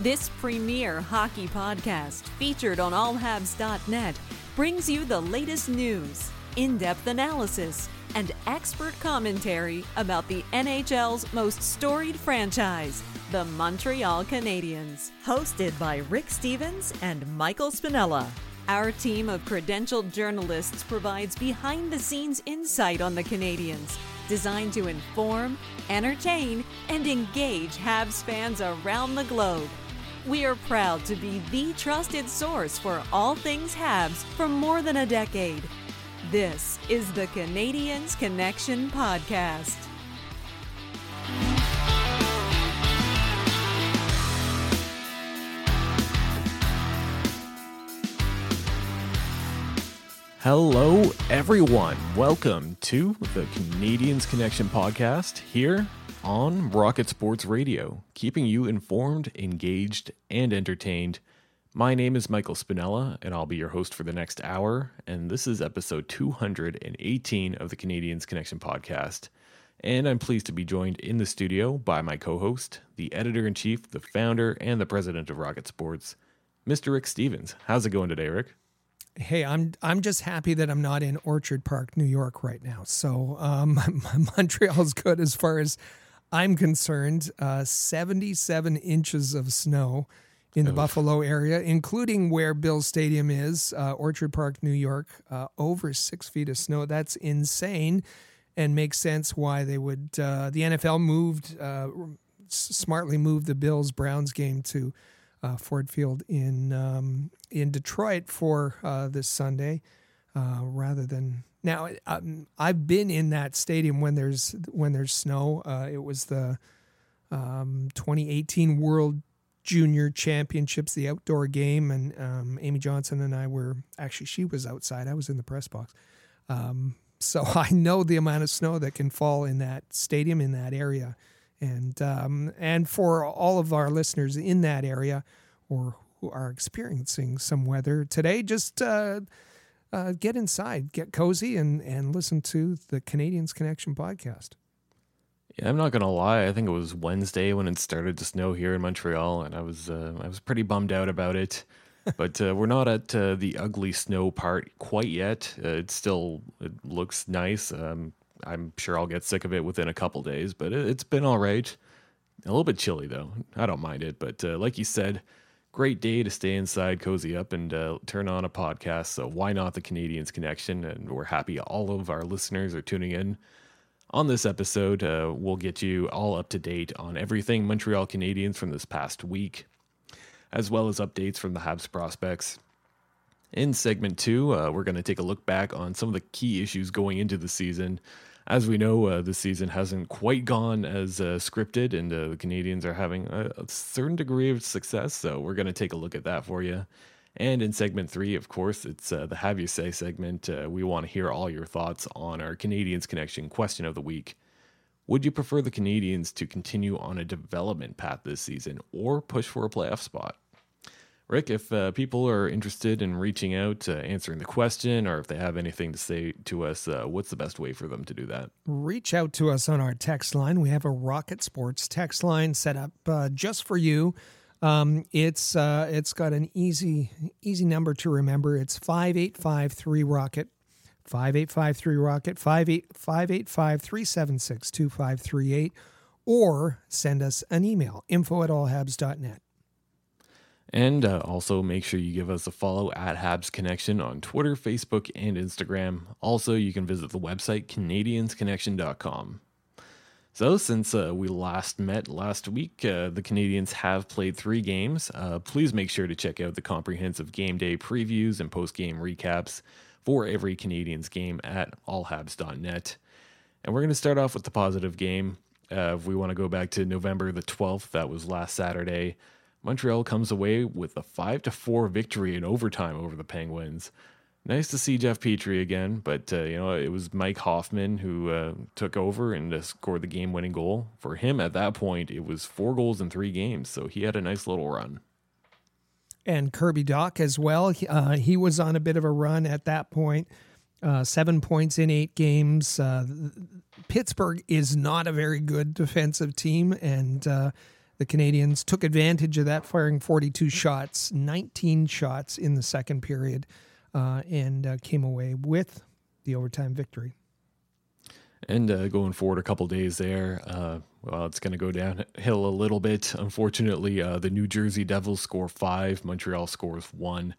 This premier hockey podcast, featured on allhabs.net, brings you the latest news, in depth analysis, and expert commentary about the NHL's most storied franchise, the Montreal Canadiens. Hosted by Rick Stevens and Michael Spinella. Our team of credentialed journalists provides behind the scenes insight on the Canadiens designed to inform, entertain, and engage Habs fans around the globe. We are proud to be the trusted source for all things Habs for more than a decade. This is the Canadiens Connection Podcast. Hello, everyone. Welcome to the Canadians Connection podcast here on Rocket Sports Radio, keeping you informed, engaged, and entertained. My name is Michael Spinella, and I'll be your host for the next hour. And this is episode 218 of the Canadiens Connection podcast. And I'm pleased to be joined in the studio by my co host, the editor in chief, the founder, and the president of Rocket Sports, Mr. Rick Stevens. How's it going today, Rick? Hey, I'm I'm just happy that I'm not in Orchard Park, New York, right now. So um, Montreal's good as far as I'm concerned. Uh, 77 inches of snow in the Oof. Buffalo area, including where Bill's Stadium is, uh, Orchard Park, New York. Uh, over six feet of snow. That's insane, and makes sense why they would. Uh, the NFL moved uh, smartly moved the Bills Browns game to uh, Ford Field in um, in Detroit for uh, this Sunday, uh, rather than now. Um, I've been in that stadium when there's when there's snow. Uh, it was the um, 2018 World Junior Championships, the outdoor game, and um, Amy Johnson and I were actually she was outside. I was in the press box. Um, so I know the amount of snow that can fall in that stadium in that area and um, and for all of our listeners in that area or who are experiencing some weather today, just uh, uh, get inside, get cozy, and and listen to the Canadiens Connection podcast. Yeah, I'm not gonna lie. I think it was Wednesday when it started to snow here in Montreal, and I was uh, I was pretty bummed out about it. but uh, we're not at uh, the ugly snow part quite yet. Uh, it still it looks nice. Um, I'm sure I'll get sick of it within a couple days, but it, has been all right. A little bit chilly though. I don't mind it, but uh, like you said, great day to stay inside, cozy up, and uh, turn on a podcast. So why not the Canadiens Connection? And we're happy all of our listeners are tuning in. On this episode, uh, we'll get you all up to date on everything Montreal Canadiens from this past week, as well as updates from the Habs prospects. In segment two, uh, we're going to take a look back on some of the key issues going into the season as we know, uh, the season hasn't quite gone as uh, scripted, and uh, the Canadiens are having a, a, certain degree of success. So we're going to take a look at that for you. And in segment three, of course, it's uh, the Have You Say segment. Uh, we want to hear all your thoughts on our Canadiens Connection question of the week. Would you prefer the Canadiens to continue on a development path this season or push for a playoff spot? Rick, if uh, people are interested in reaching out, uh, answering the question, or if they have anything to say to us, uh, what's the best way for them to do that? Reach out to us on our text line. We have a Rocket Sports text line set up uh, just for you. Um, it's uh, it's got an easy easy number to remember. It's five eight five three Rocket. 5853 Rocket, 585 376 2538, or send us an email, info at allhabs.net. And uh, also make sure you give us a follow at Habs Connection on Twitter, Facebook, and Instagram. Also, you can visit the website CanadiansConnection.com. So, since uh, we last met last week, uh, the Canadiens have played three games. Uh, please make sure to check out the comprehensive game day previews and post game recaps for every Canadiens game at allhabs.net. And we're going to start off with the positive game. Uh, if we want to go back to November the 12th, that was last Saturday Montreal comes away with a 5 to 4 victory in overtime over the Penguins. Nice to see Jeff Petry again, but uh, you know it was Mike Hoffman who uh, took over and uh, scored the game-winning goal. For him at that point, it was four goals in three games, so he had a nice little run. And Kirby Dach as well. He, uh, he was on a bit of a run at that point. Uh, seven points in eight games. Uh, Pittsburgh is not a very good defensive team, and the Canadiens took advantage of that, firing 42 shots, 19 shots in the second period uh, and uh, came away with the overtime victory. And uh, going forward a couple days there, uh, well, it's going to go downhill a little bit. Unfortunately, uh, the New Jersey Devils score five, Montreal scores one.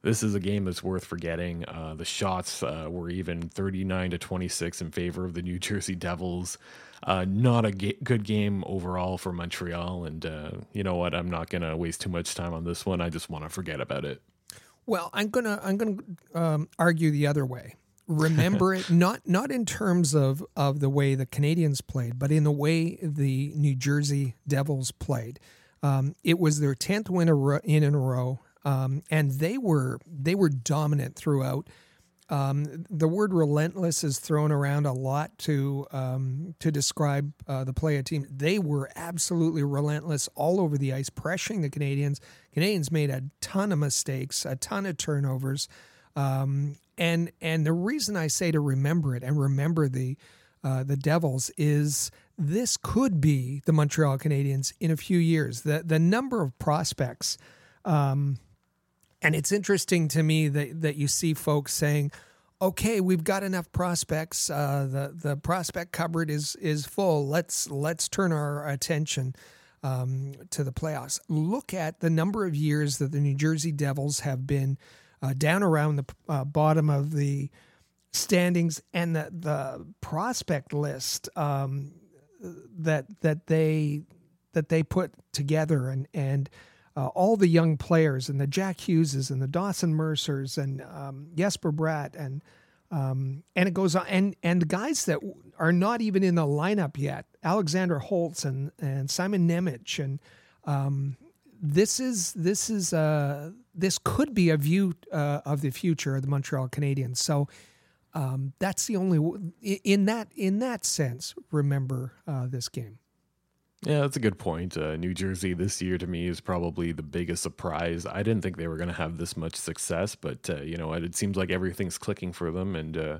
This is a game that's worth forgetting. Uh, the shots were even 39 to 26 in favor of the New Jersey Devils. Not a good game overall for Montreal. And you know what? I'm not going to waste too much time on this one. I just want to forget about it. Well, I'm gonna I'm gonna um, argue the other way. Remember it not not in terms of of the way the Canadiens played, but in the way the New Jersey Devils played. Um, it was their tenth win in a row, um, and they were they were dominant throughout. Um, the word relentless is thrown around a lot to um, to describe uh, the play of team. They were absolutely relentless all over the ice, pressuring the Canadiens. Canadiens made a ton of mistakes, a ton of turnovers, um, and and the reason I say to remember it and remember the uh, the Devils is this could be the Montreal Canadiens in a few years. The the number of prospects. Um, and it's interesting to me that, that you see folks saying, okay, we've got enough prospects. Uh, the the prospect cupboard is is full. Let's let's turn our attention um, to the playoffs. Look at the number of years that the New Jersey Devils have been uh, down around the uh, bottom of the standings and the the prospect list um, that that they that they put together and and uh, all the young players and the Jack Hugheses and the Dawson Mercers and um, Jesper Bratt and um, and it goes on and and the guys that are not even in the lineup yet, Alexander Holtz and and Simon Nemec and um, this is this is uh, this could be a view uh, of the future of the Montreal Canadiens. So um, that's the only in that in that sense. Remember uh, this game. Yeah, that's a good point. Uh, New Jersey this year to me is probably the biggest surprise. I didn't think they were going to have this much success, but uh, you know, it, it, seems like everything's clicking for them. And uh,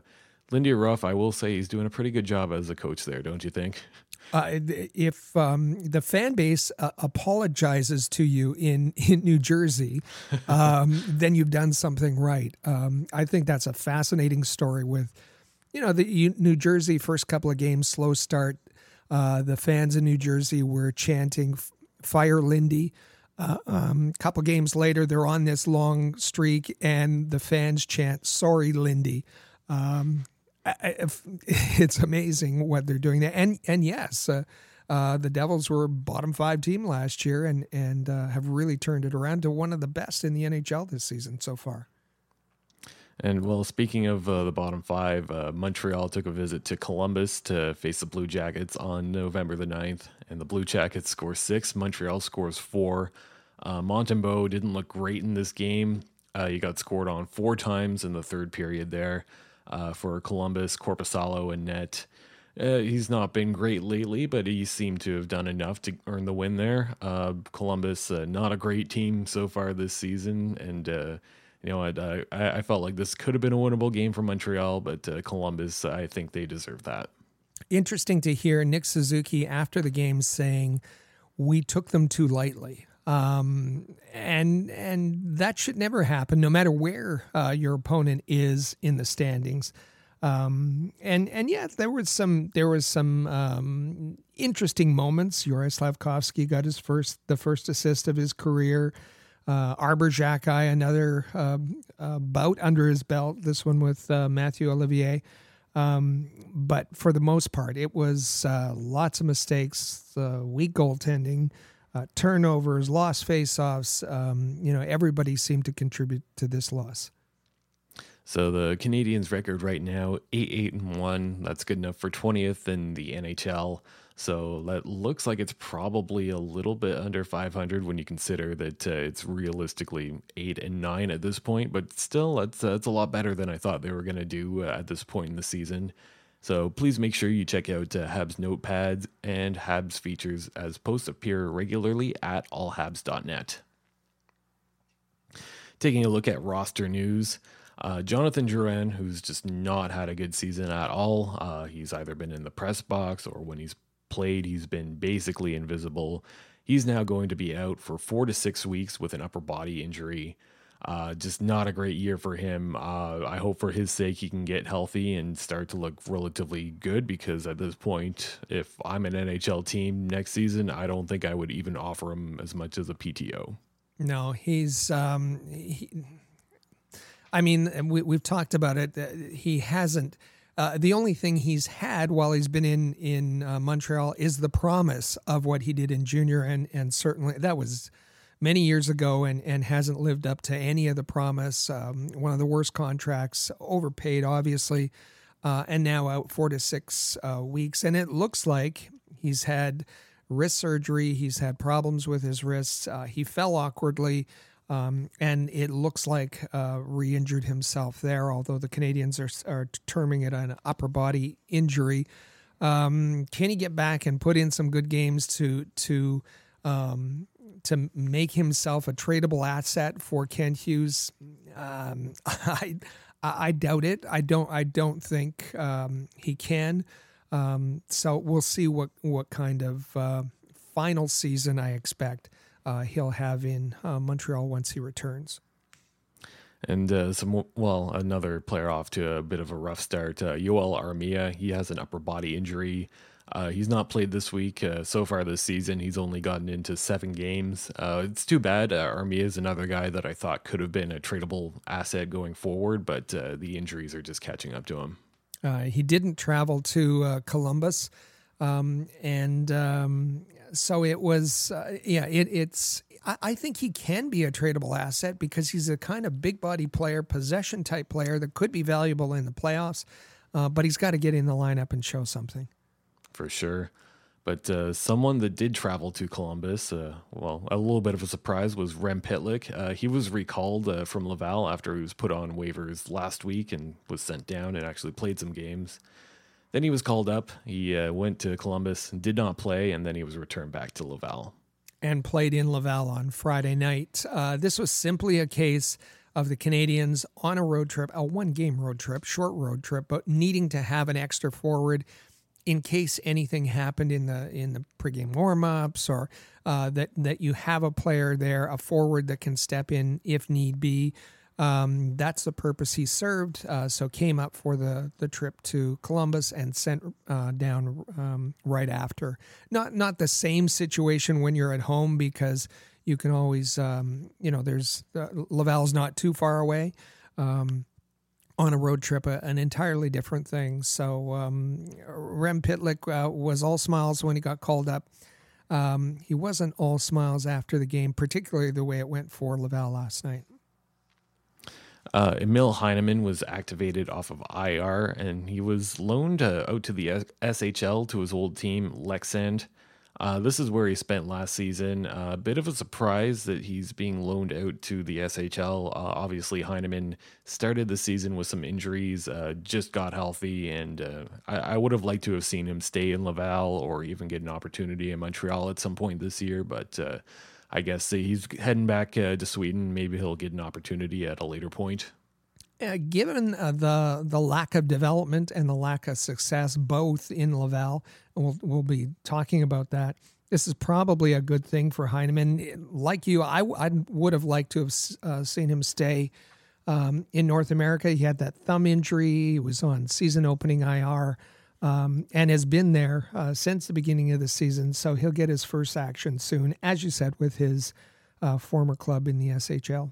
Lindy Ruff, I will say, he's doing a pretty good job as a coach there, don't you think? Uh, if um, the fan base uh, apologizes to you in in New Jersey, um, then you've done something right. Um, I think that's a fascinating story with. You know, the New Jersey first couple of games, slow start, uh, the fans in New Jersey were chanting "Fire Lindy." A uh, um, couple games later, they're on this long streak, and the fans chant "Sorry, Lindy." Um, it's amazing what they're doing there, and and yes, uh, uh, the Devils were bottom five team last year, and and uh, have really turned it around to one of the best in the NHL this season so far. And well, speaking of uh, the bottom five, uh, Montreal took a visit to Columbus to face the Blue Jackets on November the 9th. And the Blue Jackets score six, Montreal scores four. Uh, Montembeault didn't look great in this game. Uh, he got scored on four times in the third period there uh, for Columbus, Korpisalo, and net. Uh, he's not been great lately, but he seemed to have done enough to earn the win there. Columbus, not a great team so far this season, and you know, I, I, felt like this could have been a winnable game for Montreal, but uh, Columbus, I think they deserve that. Interesting to hear Nick Suzuki after the game saying, "We took them too lightly." Um, and and that should never happen, no matter where uh, your opponent is in the standings. Um, and and yeah, there was some there was some um, interesting moments. Juraj Slafkovsky got his first the first assist of his career. Uh, Arber Xhekaj, another uh, uh, bout under his belt, this one with uh, Mathieu Olivier. Um, but for the most part, it was uh, lots of mistakes, uh, weak goaltending, turnovers, lost faceoffs. Um, you know, everybody seemed to contribute to this loss. So the Canadiens' record right now, eight eight and one. That's good enough for twentieth in the NHL. So that looks like it's probably a little bit under 500 when you consider that uh, it's realistically eight and nine at this point. But still, that's uh, that's a lot better than I thought they were going to do uh, at this point in the season. So please make sure you check out uh, Habs notepads and Habs features as posts appear regularly at allhabs.net. Taking a look at roster news. Uh, Jonathan Drouin, who's just not had a good season at all. Uh, he's either been in the press box or when he's played, he's been basically invisible. He's now going to be out for four to six weeks with an upper body injury. Uh, just not a great year for him. Uh, I hope for his sake he can get healthy and start to look relatively good because at this point, if I'm an NHL team next season, I don't think I would even offer him as much as a PTO. No, he's. Um, he, I mean, we, we've talked about it. He hasn't uh, the only thing he's had while he's been in in uh, Montreal is the promise of what he did in junior, and and certainly that was many years ago, and and hasn't lived up to any of the promise. Um, one of the worst contracts, overpaid, obviously, uh, and now out four to six uh, weeks, and it looks like he's had wrist surgery. He's had problems with his wrists. Uh, he fell awkwardly. Um, and it looks like uh, re-injured himself there, although the Canadiens are, are terming it an upper body injury. Um, can he get back and put in some good games to to um, to make himself a tradable asset for Kent Hughes? Um, I I doubt it. I don't I don't think um, he can. Um, so we'll see what what kind of uh, final season I expect uh, he'll have in uh, Montreal once he returns. And uh, some well, another player off to a bit of a rough start. Uh, Yoel Armia, he has an upper body injury. Uh, he's not played this week uh, so far this season. He's only gotten into seven games. Uh, it's too bad. Uh, Armia is another guy that I thought could have been a tradable asset going forward, but uh, the injuries are just catching up to him. Uh, he didn't travel to Columbus, um, and um, so it was, uh, yeah, it, it's, I, I, think he can be a tradable asset because he's a kind of big body player, possession type player that could be valuable in the playoffs, uh, but he's got to get in the lineup and show something. For sure. But uh, someone that did travel to Columbus, uh, well, a little bit of a surprise was Rem Pitlick. Uh, he was recalled uh, from Laval after he was put on waivers last week and was sent down and actually played some games. Then he was called up. He uh, went to Columbus, did not play, and then he was returned back to Laval. And played in Laval on Friday night. Uh, this was simply a case of the Canadiens on a road trip, a one game road trip, short road trip, but needing to have an extra forward in case anything happened in the in the pregame warmups or uh, that that you have a player there, a forward that can step in if need be. Um, that's the purpose he served. Uh, so came up for the the trip to Columbus and sent uh, down um, right after. Not not the same situation when you're at home because you can always um, you know there's uh, Laval's not too far away. Um, on a road trip, an entirely different thing. So um, Rem Pitlick uh, was all smiles when he got called up. Um, he wasn't all smiles after the game, particularly the way it went for Laval last night. Uh, Emil Heineman was activated off of IR and he was loaned uh, out to the SHL to his old team, Leksand. Uh, this is where he spent last season. A bit of a surprise that he's being loaned out to the SHL. Uh, obviously, Heineman started the season with some injuries, uh, just got healthy, and uh, I, I, would have liked to have seen him stay in Laval or even get an opportunity in Montreal at some point this year, but I guess he's heading back uh, to Sweden. Maybe he'll get an opportunity at a later point. Uh, given uh, the the lack of development and the lack of success both in Laval, we'll we'll be talking about that. This is probably a good thing for Heineman. Like you, I, I would have liked to have uh, seen him stay um, in North America. He had that thumb injury. He was on season opening IR um, and has been there uh, since the beginning of the season. So he'll get his first action soon, as you said, with his uh, former club in the SHL.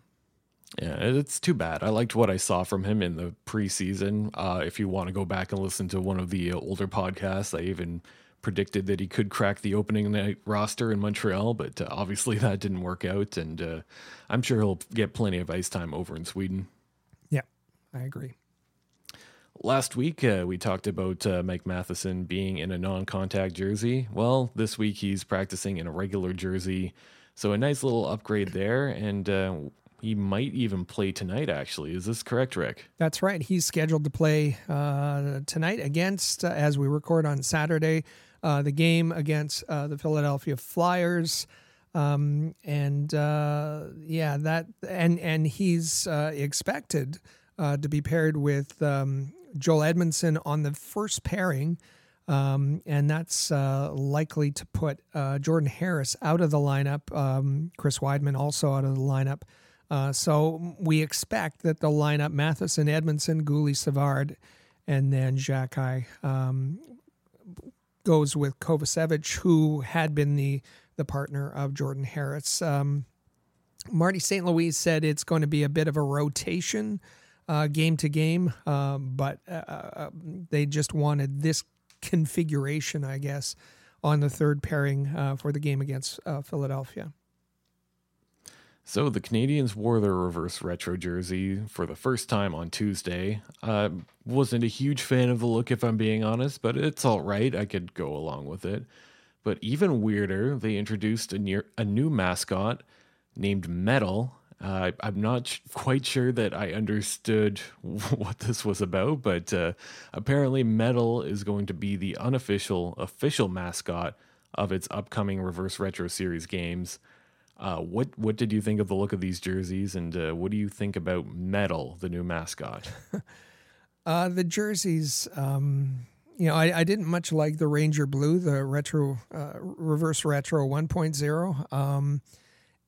Yeah, it's too bad. I liked what I saw from him in the preseason. Uh, if you want to go back and listen to one of the older podcasts, I even predicted that he could crack the opening night roster in Montreal, but uh, obviously that didn't work out. And uh, I'm sure he'll get plenty of ice time over in Sweden. Yeah, I agree. Last week, uh, we talked about uh, Mike Matheson being in a non contact jersey. Well, this week he's practicing in a regular jersey. So, a nice little upgrade there. And uh, he might even play tonight, actually. Is this correct, Rick? That's right. He's scheduled to play uh, tonight against, uh, as we record on Saturday, uh, the game against the Philadelphia Flyers. Um, and yeah, that and and he's expected to be paired with um, Joel Edmundson on the first pairing. Um, and that's uh, likely to put uh, Jordan Harris out of the lineup. Um, Chris Wideman also out of the lineup. Uh, so we expect that they'll line up Matheson, Edmundson, Guhle, Savard, and then Xhekaj um, goes with Kovacevic, who had been the the partner of Jordan Harris. Um, Marty St. Louis said it's going to be a bit of a rotation uh, game to game, um, but uh, uh, they just wanted this configuration, I guess, on the third pairing uh, for the game against uh, Philadelphia. So the Canadiens wore their reverse retro jersey for the first time on Tuesday. I wasn't a huge fan of the look, if I'm being honest, but it's all right. I could go along with it. But even weirder, they introduced a, near, a new mascot named Metal, uh, I'm not sh- quite sure that I understood what this was about, but uh, apparently, Metal is going to be the unofficial, official mascot of its upcoming Reverse Retro Series games. Uh, what what did you think of the look of these jerseys, and uh, what do you think about Metal, the new mascot? Uh, the jerseys, um, you know, I, I, didn't much like the Ranger Blue, the retro uh, Reverse Retro 1.0. Um,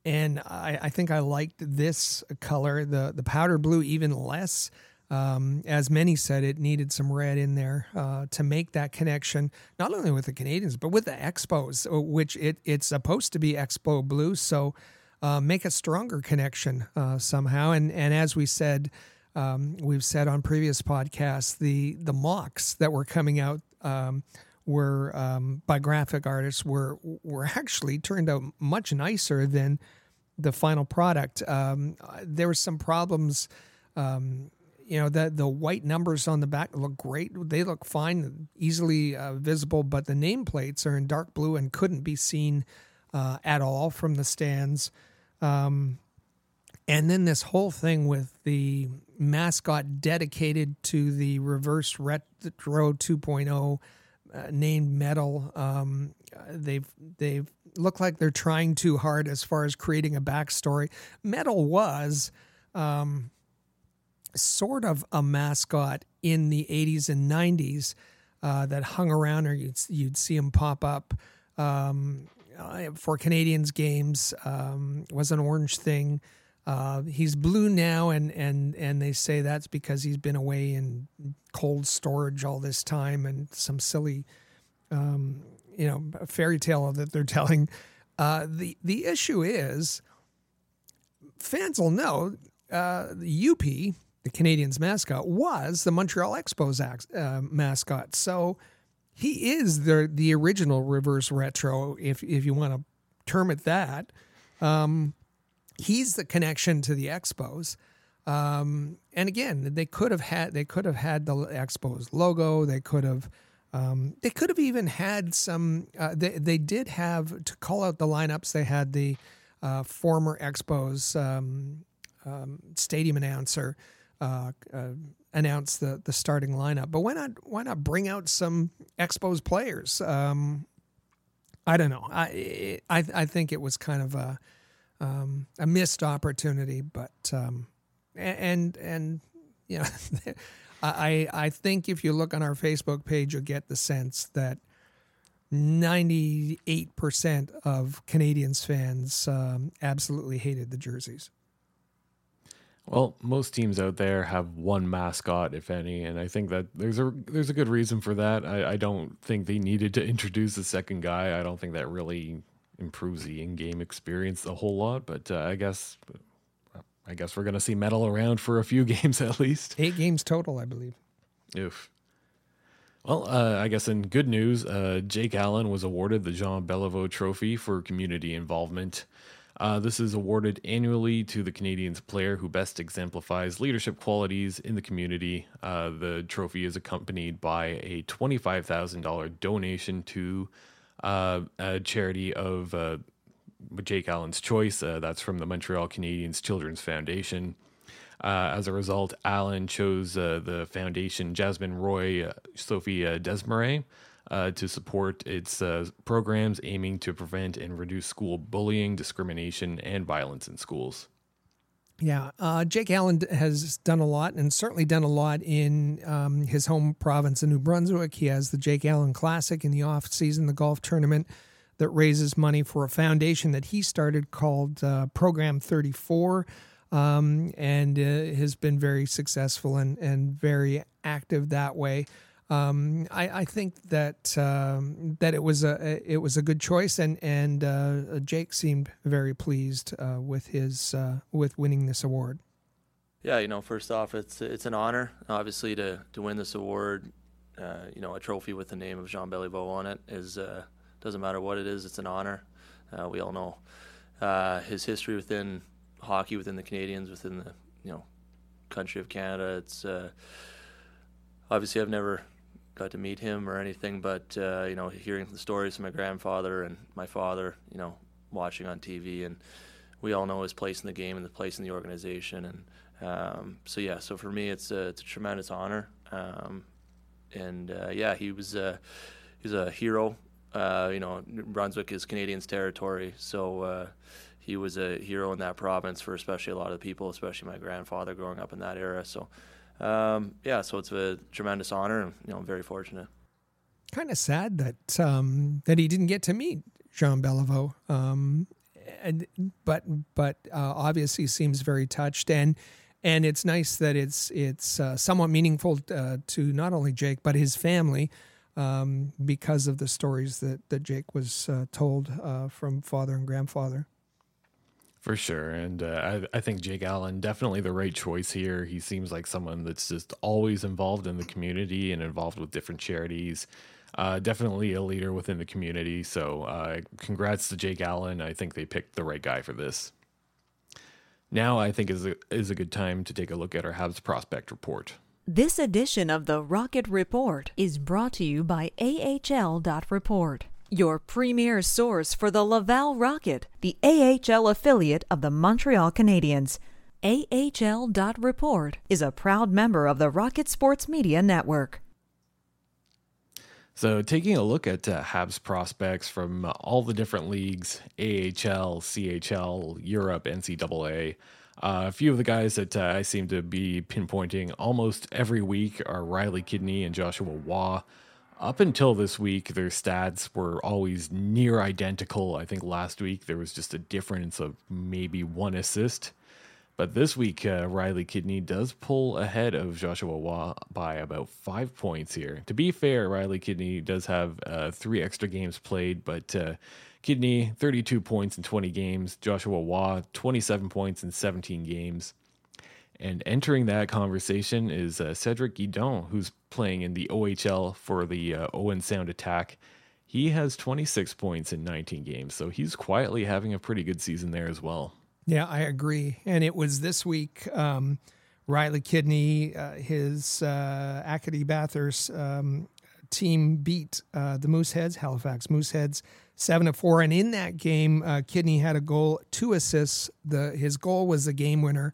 and I, I, think I liked this color, the the powder blue, even less. Um, as many said, it needed some red in there uh, to make that connection, not only with the Canadiens but with the Expos, uh, which it it's supposed to be Expo blue. So uh, make a stronger connection uh, somehow. And and as we said, um, we've said on previous podcasts, the the mocks that were coming out. Um, were um, by graphic artists were were actually turned out much nicer than the final product. Um, there were some problems. Um, you know, the the white numbers on the back look great. They look fine, easily uh, visible, but the nameplates are in dark blue and couldn't be seen uh, at all from the stands. Um, and then this whole thing with the mascot dedicated to the reverse retro 2.0 uh, named metal. Um, they've they've looked like they're trying too hard as far as creating a backstory. Metal was um, sort of a mascot in the 80s and 90s uh, that hung around, or you'd you'd see him pop up. Um, for Canadiens games um, was an orange thing. Uh, he's blue now, and and and they say that's because he's been away in cold storage all this time, and some silly, um, you know, a fairy tale that they're telling. Uh, the the issue is, fans will know uh, the Youppi, the Canadiens mascot, was the Montreal Expos uh, mascot. So he is the the original reverse retro, if if you want to term it that. Um, he's the connection to the Expos. Um, and again, they could have had they could have had the Expos logo. They could have um, they could have even had some. Uh, they they did have to call out the lineups. They had the uh, former Expos um, um stadium announcer uh, uh, announce the the starting lineup. But why not why not bring out some Expos players? Um, I don't know. I I I think it was kind of a um, a missed opportunity, but um, and and you know, I I think if you look on our Facebook page, you'll get the sense that ninety eight percent of Canadiens fans um, absolutely hated the jerseys. Well, most teams out there have one mascot, if any, and I think that there's a there's a good reason for that. I, I don't think they needed to introduce a second guy. I don't think that really improves the in-game experience a whole lot. But uh, I guess I guess we're gonna see metal around for a few games at least. Eight games total, I believe. Oof. Well, uh, I guess in good news, uh, Jake Allen was awarded the Jean Beliveau Trophy for community involvement. Uh, this is awarded annually to the Canadiens player who best exemplifies leadership qualities in the community. Uh, the trophy is accompanied by a $25,000 donation to uh, a charity of uh, Jake Allen's choice. Uh, that's from the Montreal Canadiens Children's Foundation. Uh, as a result, Allen chose the foundation Jasmine Roy Sophie Desmarais uh, to support its uh, programs aiming to prevent and reduce school bullying, discrimination, and violence in schools. Yeah, uh, Jake Allen has done a lot and certainly done a lot in um, his home province of New Brunswick. He has the Jake Allen Classic in the off season, the golf tournament that raises money for a foundation that he started called uh, Program 34. Um, and uh, has been very successful and, and very active that way. Um, I, I, think that um, that it was a it was a good choice, and and uh, Jake seemed very pleased uh, with his uh, with winning this award. Yeah, you know, first off, it's it's an honor, obviously, to to win this award. Uh, you know, a trophy with the name of Jean Beliveau on it is uh, doesn't matter what it is, it's an honor. Uh, we all know his history within hockey, within the Canadiens, within the you know country of Canada. It's obviously I've never got to meet him or anything, but uh, you know, hearing the stories from my grandfather and my father, you know, watching on TV, and we all know his place in the game and the place in the organization, and um, so yeah, so for me, it's a, it's a tremendous honor, um, and uh, yeah, he was uh, he's a hero. Uh, you know, Brunswick is Canadiens territory, so uh, he was a hero in that province for especially a lot of people, especially my grandfather growing up in that era. So um, yeah, so it's a tremendous honor, and you know, I'm very fortunate. Kind of sad that um, that he didn't get to meet Jean Beliveau, um, and, but but uh, obviously seems very touched, and and it's nice that it's it's uh, somewhat meaningful uh, to not only Jake but his family. Um, because of the stories that, that Jake was uh, told uh, from father and grandfather. For sure. And uh, I, I, think Jake Allen, definitely the right choice here. He seems like someone that's just always involved in the community and involved with different charities. Uh, definitely a leader within the community. So uh, congrats to Jake Allen. I think they picked the right guy for this. Now I think is a, is a good time to take a look at our Habs prospect report. This edition of the Rocket Report is brought to you by AHL.report your premier source for the Laval Rocket, the AHL affiliate of the Montreal Canadiens. AHL.report is a proud member of the Rocket Sports Media Network. So, taking a look at uh, Habs prospects from all the different leagues AHL, CHL, Europe, NCAA. Uh, a few of the guys that uh, I seem to be pinpointing almost every week are Riley Kidney and Joshua Roy. Up until this week, their stats were always near identical. I think last week there was just a difference of maybe one assist. But this week, uh, Riley Kidney does pull ahead of Joshua Roy by about five points here. To be fair, Riley Kidney does have uh, three extra games played, but uh, Kidney, 32 points in 20 games. Joshua Roy, 27 points in 17 games. And entering that conversation is uh, Cedric Guindon, who's playing in the OHL for the uh, Owen Sound Attack. He has 26 points in 19 games, so he's quietly having a pretty good season there as well. Yeah, I agree. And it was this week, um, Riley Kidney, uh, his uh, Acadie Bathurst um, team beat uh, the Mooseheads, Halifax Mooseheads, seven to four. And in that game, uh, Kidney had a goal, two assists. The his goal was the game winner.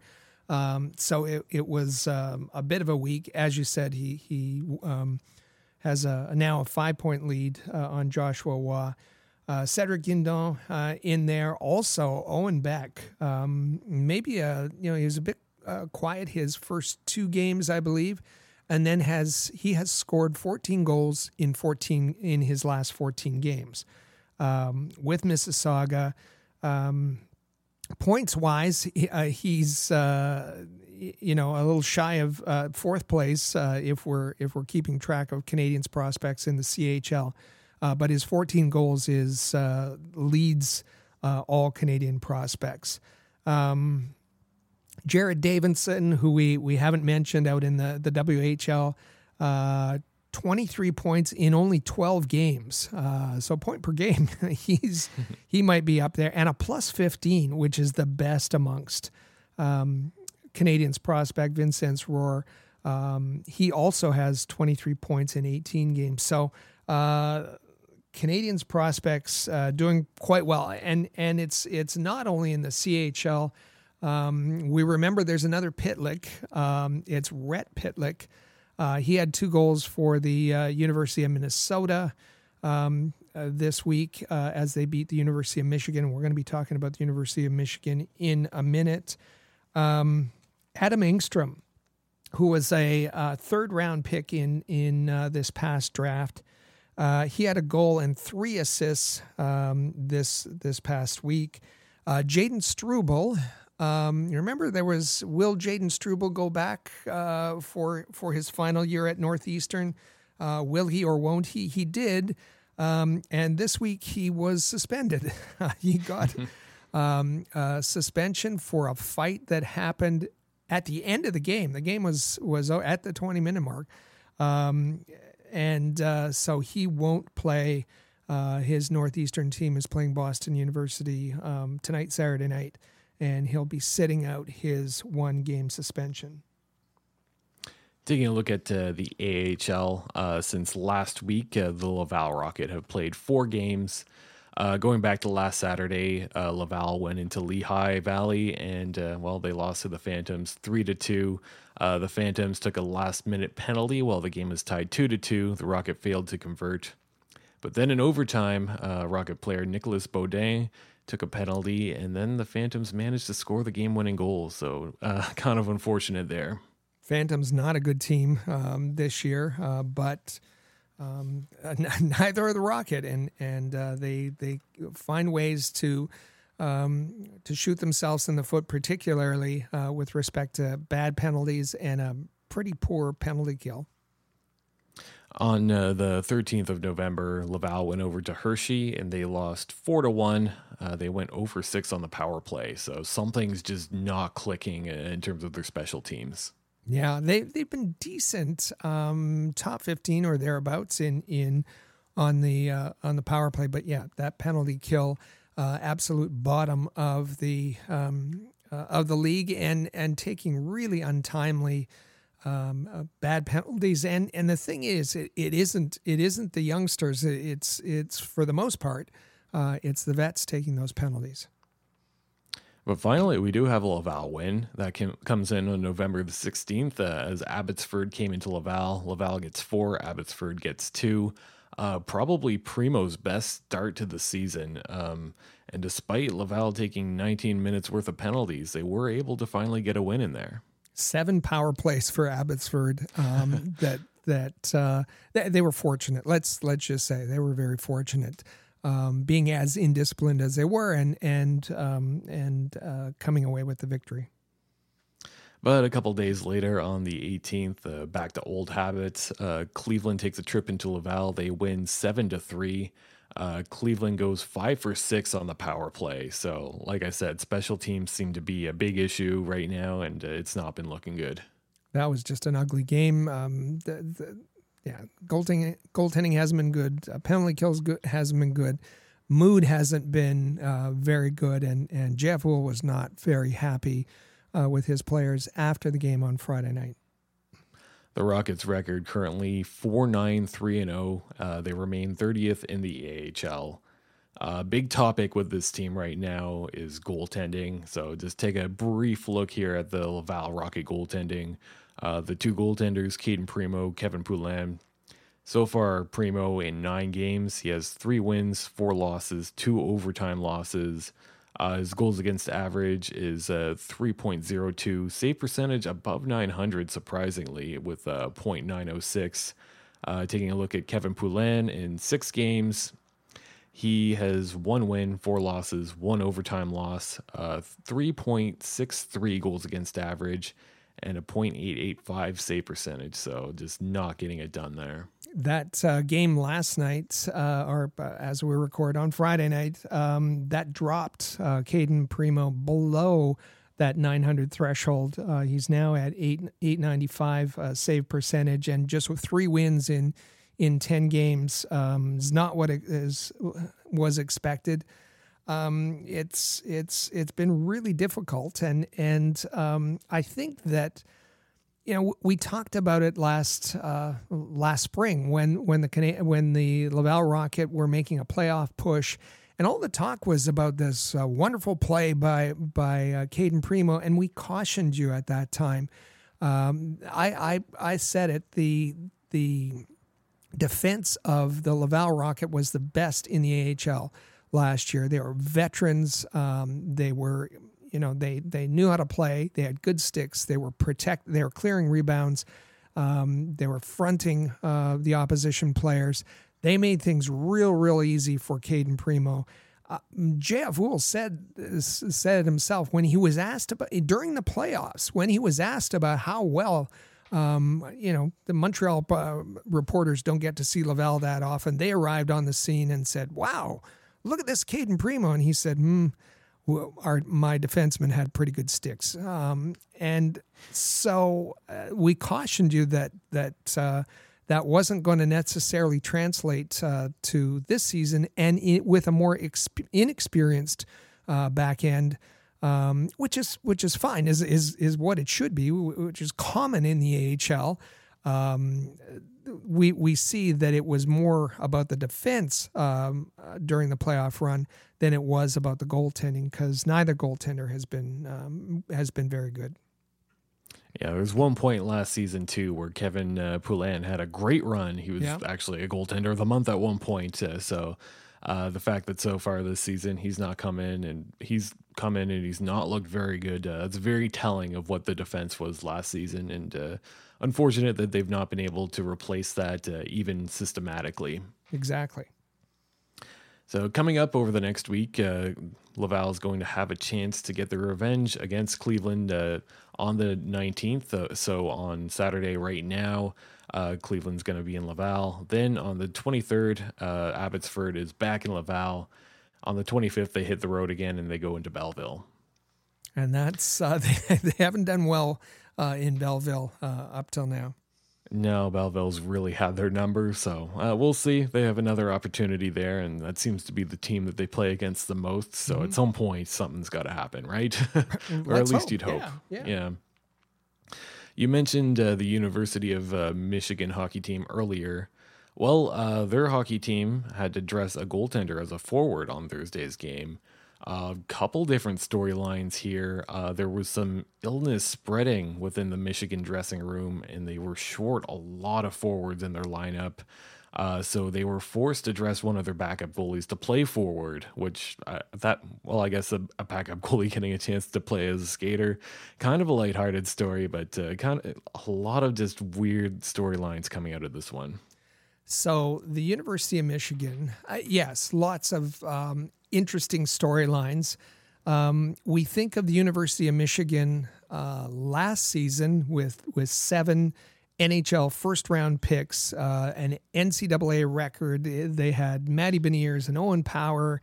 Um, so it, it was um, a bit of a week. As you said, he, he um, has a, now a five point lead uh, on Joshua Roy. Uh, Cedric Guindon uh, in there. Also, Owen Beck. Um, maybe a, you know he was a bit uh, quiet his first two games, I believe, and then has he has scored 14 goals in 14 in his last 14 games um, with Mississauga. Um, points wise, uh, he's uh, you know a little shy of uh, fourth place uh, if we're if we're keeping track of Canadiens prospects in the CHL. Uh, but his 14 goals is uh, leads all Canadian prospects. Um, Jared Davidson, who we we haven't mentioned out in the the WHL. 23 points in only 12 games. Uh, so point per game, he's he might be up there, and a plus 15, which is the best amongst um, Canadiens prospect Vincenz Rohrer. Um, he also has 23 points in 18 games. So uh, Canadiens prospects uh, doing quite well, and and it's it's not only in the CHL. Um, we remember there's another Pitlick. Um, it's Rhett Pitlick. Uh, he had two goals for the uh, University of Minnesota um, uh, this week uh, as they beat the University of Michigan. We're going to be talking about the University of Michigan in a minute. Um, Adam Engstrom, who was a uh, third round pick in in this past draft. He had a goal and three assists um, this this past week. Jayden Struble, um, you remember there was will Jayden Struble go back uh, for for his final year at Northeastern? Uh, will he or won't he? He did, um, and this week he was suspended. he got um, suspension for a fight that happened at the end of the game. The game was was at the 20 minute mark, um, and uh, so he won't play. Uh, his Northeastern team is playing Boston University um, tonight, Saturday night, and he'll be sitting out his one game suspension. Taking a look at uh, the AHL, uh, since last week, uh, the Laval Rocket have played four games. Uh, going back to last Saturday, uh, Laval went into Lehigh Valley and uh, well, they lost to the Phantoms three to two. The Phantoms took a last-minute penalty while the game was tied two to two. The Rocket failed to convert, but then in overtime, Rocket player Nicolas Beaudin took a penalty, and then the Phantoms managed to score the game-winning goal. So uh, kind of unfortunate there. Phantoms not a good team um, this year, but um, neither are the Rocket, and and uh, they they find ways to um, to shoot themselves in the foot, particularly uh, with respect to bad penalties and a pretty poor penalty kill. On uh, the 13th of November, Laval went over to Hershey and they lost four to one. Uh, they went over six on the power play, so something's just not clicking in terms of their special teams. Yeah, they they've been decent, um, top fifteen or thereabouts in in on the uh, on the power play. But yeah, that penalty kill, uh, absolute bottom of the um, uh, of the league, and and taking really untimely. Um, uh, bad penalties, and and the thing is, it, it isn't it isn't the youngsters. It's it's for the most part, uh, it's the vets taking those penalties. But finally, we do have a Laval win that comes in on November the 16th uh, as Abbotsford came into Laval. Laval gets four, Abbotsford gets two. Uh, probably Primeau's best start to the season. Um, and despite Laval taking 19 minutes worth of penalties, they were able to finally get a win in there. Seven power plays for Abbotsford. Um, that that uh, they were fortunate. Let's let's just say they were very fortunate um, being as indisciplined as they were and and um, and uh, coming away with the victory. But a couple days later, on the 18th, uh, back to old habits. Uh, Cleveland takes a trip into Laval. They win seven to three. Uh, Cleveland goes five for six on the power play. So, like I said, special teams seem to be a big issue right now, and uh, it's not been looking good. That was just an ugly game. Um, the, the, yeah, goaltending goaltending hasn't been good. Uh, penalty kills good, hasn't been good. Mood hasn't been uh, very good, and and Jeff Will was not very happy uh, with his players after the game on Friday night. The Rockets' record currently four nine three and zero. Oh. Uh, they remain thirtieth in the AHL. Uh, big topic with this team right now is goaltending. So just take a brief look here at the Laval Rocket goaltending. Uh, the two goaltenders, Cayden Primeau, Kevin Poulin. So far, Primeau in nine games, he has three wins, four losses, two overtime losses. Uh, his goals against average is uh, 3.02, save percentage above 900, surprisingly, with uh, 0.906. Uh, taking a look at Kevin Poulin in six games, he has one win, four losses, one overtime loss, uh, 3.63 goals against average, and a .885 save percentage. So just not getting it done there. That uh, game last night, uh, or uh, as we record on Friday night, um, that dropped uh, Cayden Primeau below that 900 threshold. Uh, he's now at eight 895 uh, save percentage, and just with three wins in in 10 games um, is not what it is was expected. Um, it's it's it's been really difficult, and and um, I think that you know we talked about it last uh, last spring when when the when the Laval Rocket were making a playoff push and all the talk was about this uh, wonderful play by by uh, Cayden Primeau, and we cautioned you at that time. Um, I, I I said it. The the defense of the Laval Rocket was the best in the AHL last year. They were veterans. Um, they were you know they they knew how to play. They had good sticks. They were protect. They were clearing rebounds. Um, they were fronting uh, the opposition players. They made things real, real easy for Cayden Primeau. Uh, J.F. Houle said said it himself when he was asked about during the playoffs when he was asked about how well um, you know the Montreal uh, reporters don't get to see Laval that often. They arrived on the scene and said, "Wow, look at this Cayden Primeau. and he said, "Hmm." Well, our my defenseman had pretty good sticks, um, and so uh, we cautioned you that that uh, that wasn't going to necessarily translate uh, to this season, and it, with a more exp- inexperienced uh, back end, um, which is which is fine, is is is what it should be, which is common in the AHL. Um, we we see that it was more about the defense um, uh, during the playoff run than it was about the goaltending because neither goaltender has been um, has been very good. Yeah, there was one point last season too where Kevin uh, Poulin had a great run. He was yeah. actually a goaltender of the month at one point. Uh, so uh, the fact that so far this season he's not come in and he's come in and he's not looked very good. Uh, it's very telling of what the defense was last season, and uh, unfortunate that they've not been able to replace that uh, even systematically. Exactly. So coming up over the next week, uh, Laval is going to have a chance to get their revenge against Cleveland uh, on the 19th. Uh, so on Saturday, right now, uh, Cleveland's going to be in Laval. Then on the 23rd, uh, Abbotsford is back in Laval. On the 25th, they hit the road again and they go into Belleville. And that's uh, they, they haven't done well uh, in Belleville up till now. No, Belleville's really had their number, so uh, we'll see. They have another opportunity there, and that seems to be the team that they play against the most. So mm-hmm. at some point, something's got to happen, right? or at least hope. you'd hope. Yeah. yeah. yeah. You mentioned uh, the University of uh, Michigan hockey team earlier. Well, uh, their hockey team had to dress a goaltender as a forward on Thursday's game. A couple different storylines here. Uh, there was some illness spreading within the Michigan dressing room, and they were short a lot of forwards in their lineup. Uh, so they were forced to dress one of their backup goalies to play forward, which uh, that well, I guess a, a, backup goalie getting a chance to play as a skater, kind of a lighthearted story, but uh, kind of a lot of just weird storylines coming out of this one. So the University of Michigan, uh, yes, lots of um, interesting storylines. Um, we think of the University of Michigan uh, last season with with seven NHL first round picks, uh, an NCAA record. They had Matty Beniers and Owen Power,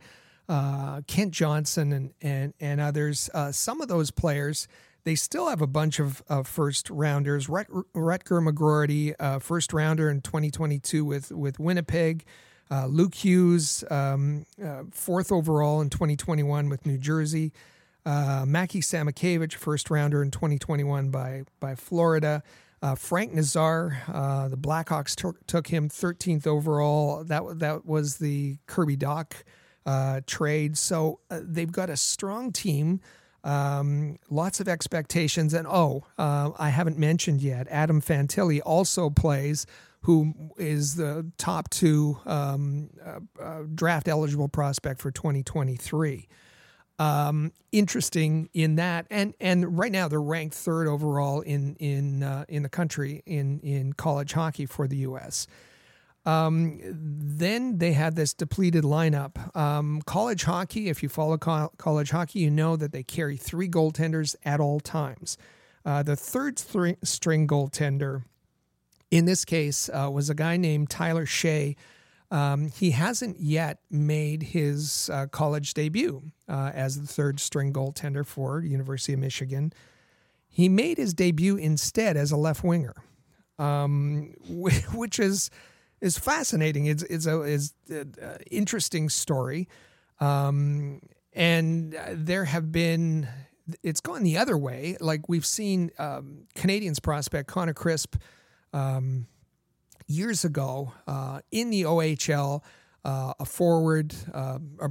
uh, Kent Johnson, and and and others. Uh, some of those players. They still have a bunch of, of first rounders. Rutger McGroarty, uh, first rounder in 2022 with with Winnipeg. Uh, Luke Hughes, um, uh, fourth overall in 2021 with New Jersey. Uh, Mackie Samoskevich, first rounder in 2021 by by Florida. Uh, Frank Nazar, uh, the Blackhawks took, took him 13th overall. That that was the Kirby Dach uh, trade. So they've got a strong team. Um, lots of expectations, and oh, I haven't mentioned yet. Adam Fantilli also plays who is the top two um, uh, uh, draft eligible prospect for 2023. Um, interesting in that, and and right now they're ranked third overall in in uh, in the country in in college hockey for the U.S. Um, then they had this depleted lineup. Um, college hockey, if you follow co- college hockey, you know that they carry three goaltenders at all times. Uh, the third th- string goaltender in this case uh, was a guy named Tyler Shea. Um, he hasn't yet made his uh, college debut uh, as the third string goaltender for University of Michigan. He made his debut instead as a left winger, um, which is is fascinating. It's it's a is an interesting story, um, and there have been it's gone the other way. Like we've seen um, Canadiens prospect Connor Crisp um, years ago uh, in the OHL. Uh, a forward, uh, a,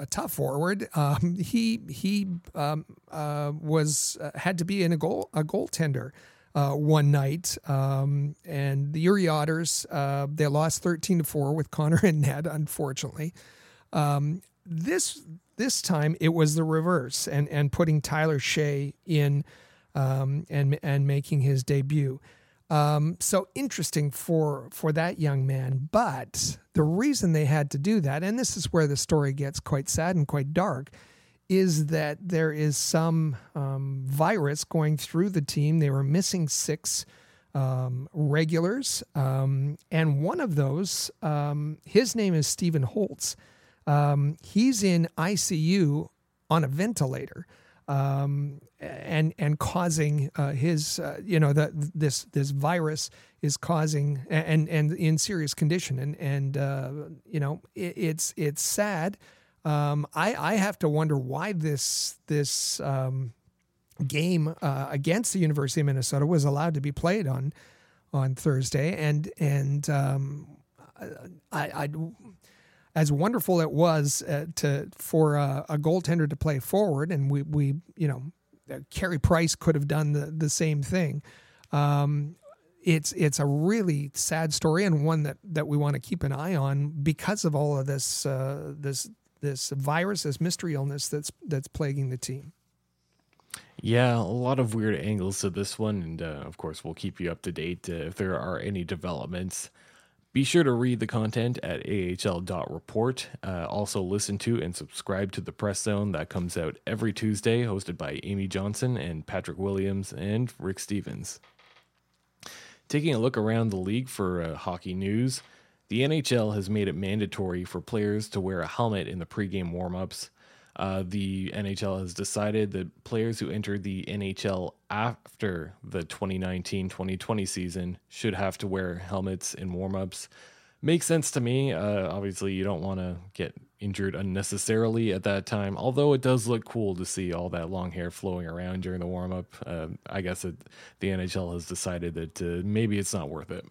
a, tough forward. Um, he he um, uh, was uh, had to be in a goal a goaltender uh, one night, um, and the Erie Otters they lost thirteen to four with Connor and Ned. Unfortunately, um, this this time it was the reverse, and and putting Tyler Shea in um, and and making his debut. Um, so interesting for for that young man. But the reason they had to do that, and this is where the story gets quite sad and quite dark, is that there is some um, virus going through the team. They were missing six um, regulars, um, and one of those, um, his name is Stephen Holtz. Um, he's in ICU on a ventilator um, and and causing uh, his uh, you know that this this virus is causing and and in serious condition and and uh, you know it, it's it's sad. Um, I I have to wonder why this this um, game uh, against the University of Minnesota was allowed to be played on on Thursday and and um, I, I as wonderful it was uh, to for a, a, goaltender to play forward, and we we you know, uh, Carey Price could have done the the same thing. Um, it's it's a really sad story and one that that we want to keep an eye on because of all of this uh, this this virus, this mystery illness that's that's plaguing the team. Yeah, a lot of weird angles to this one, and uh, of course, we'll keep you up to date uh, if there are any developments. Be sure to read the content at ahl.report. Uh, also, listen to and subscribe to the Press Zone that comes out every Tuesday, hosted by Amy Johnson and Patrick Williams and Rick Stevens. Taking a look around the league for uh, hockey news, the NHL has made it mandatory for players to wear a helmet in the pregame warmups. Uh, the NHL has decided that players who entered the NHL after the 2019 2020 season should have to wear helmets in warmups. Makes sense to me. Uh, obviously, you don't want to get injured unnecessarily at that time, although it does look cool to see all that long hair flowing around during the warmup. Uh, I guess it, the NHL has decided that uh, maybe it's not worth it.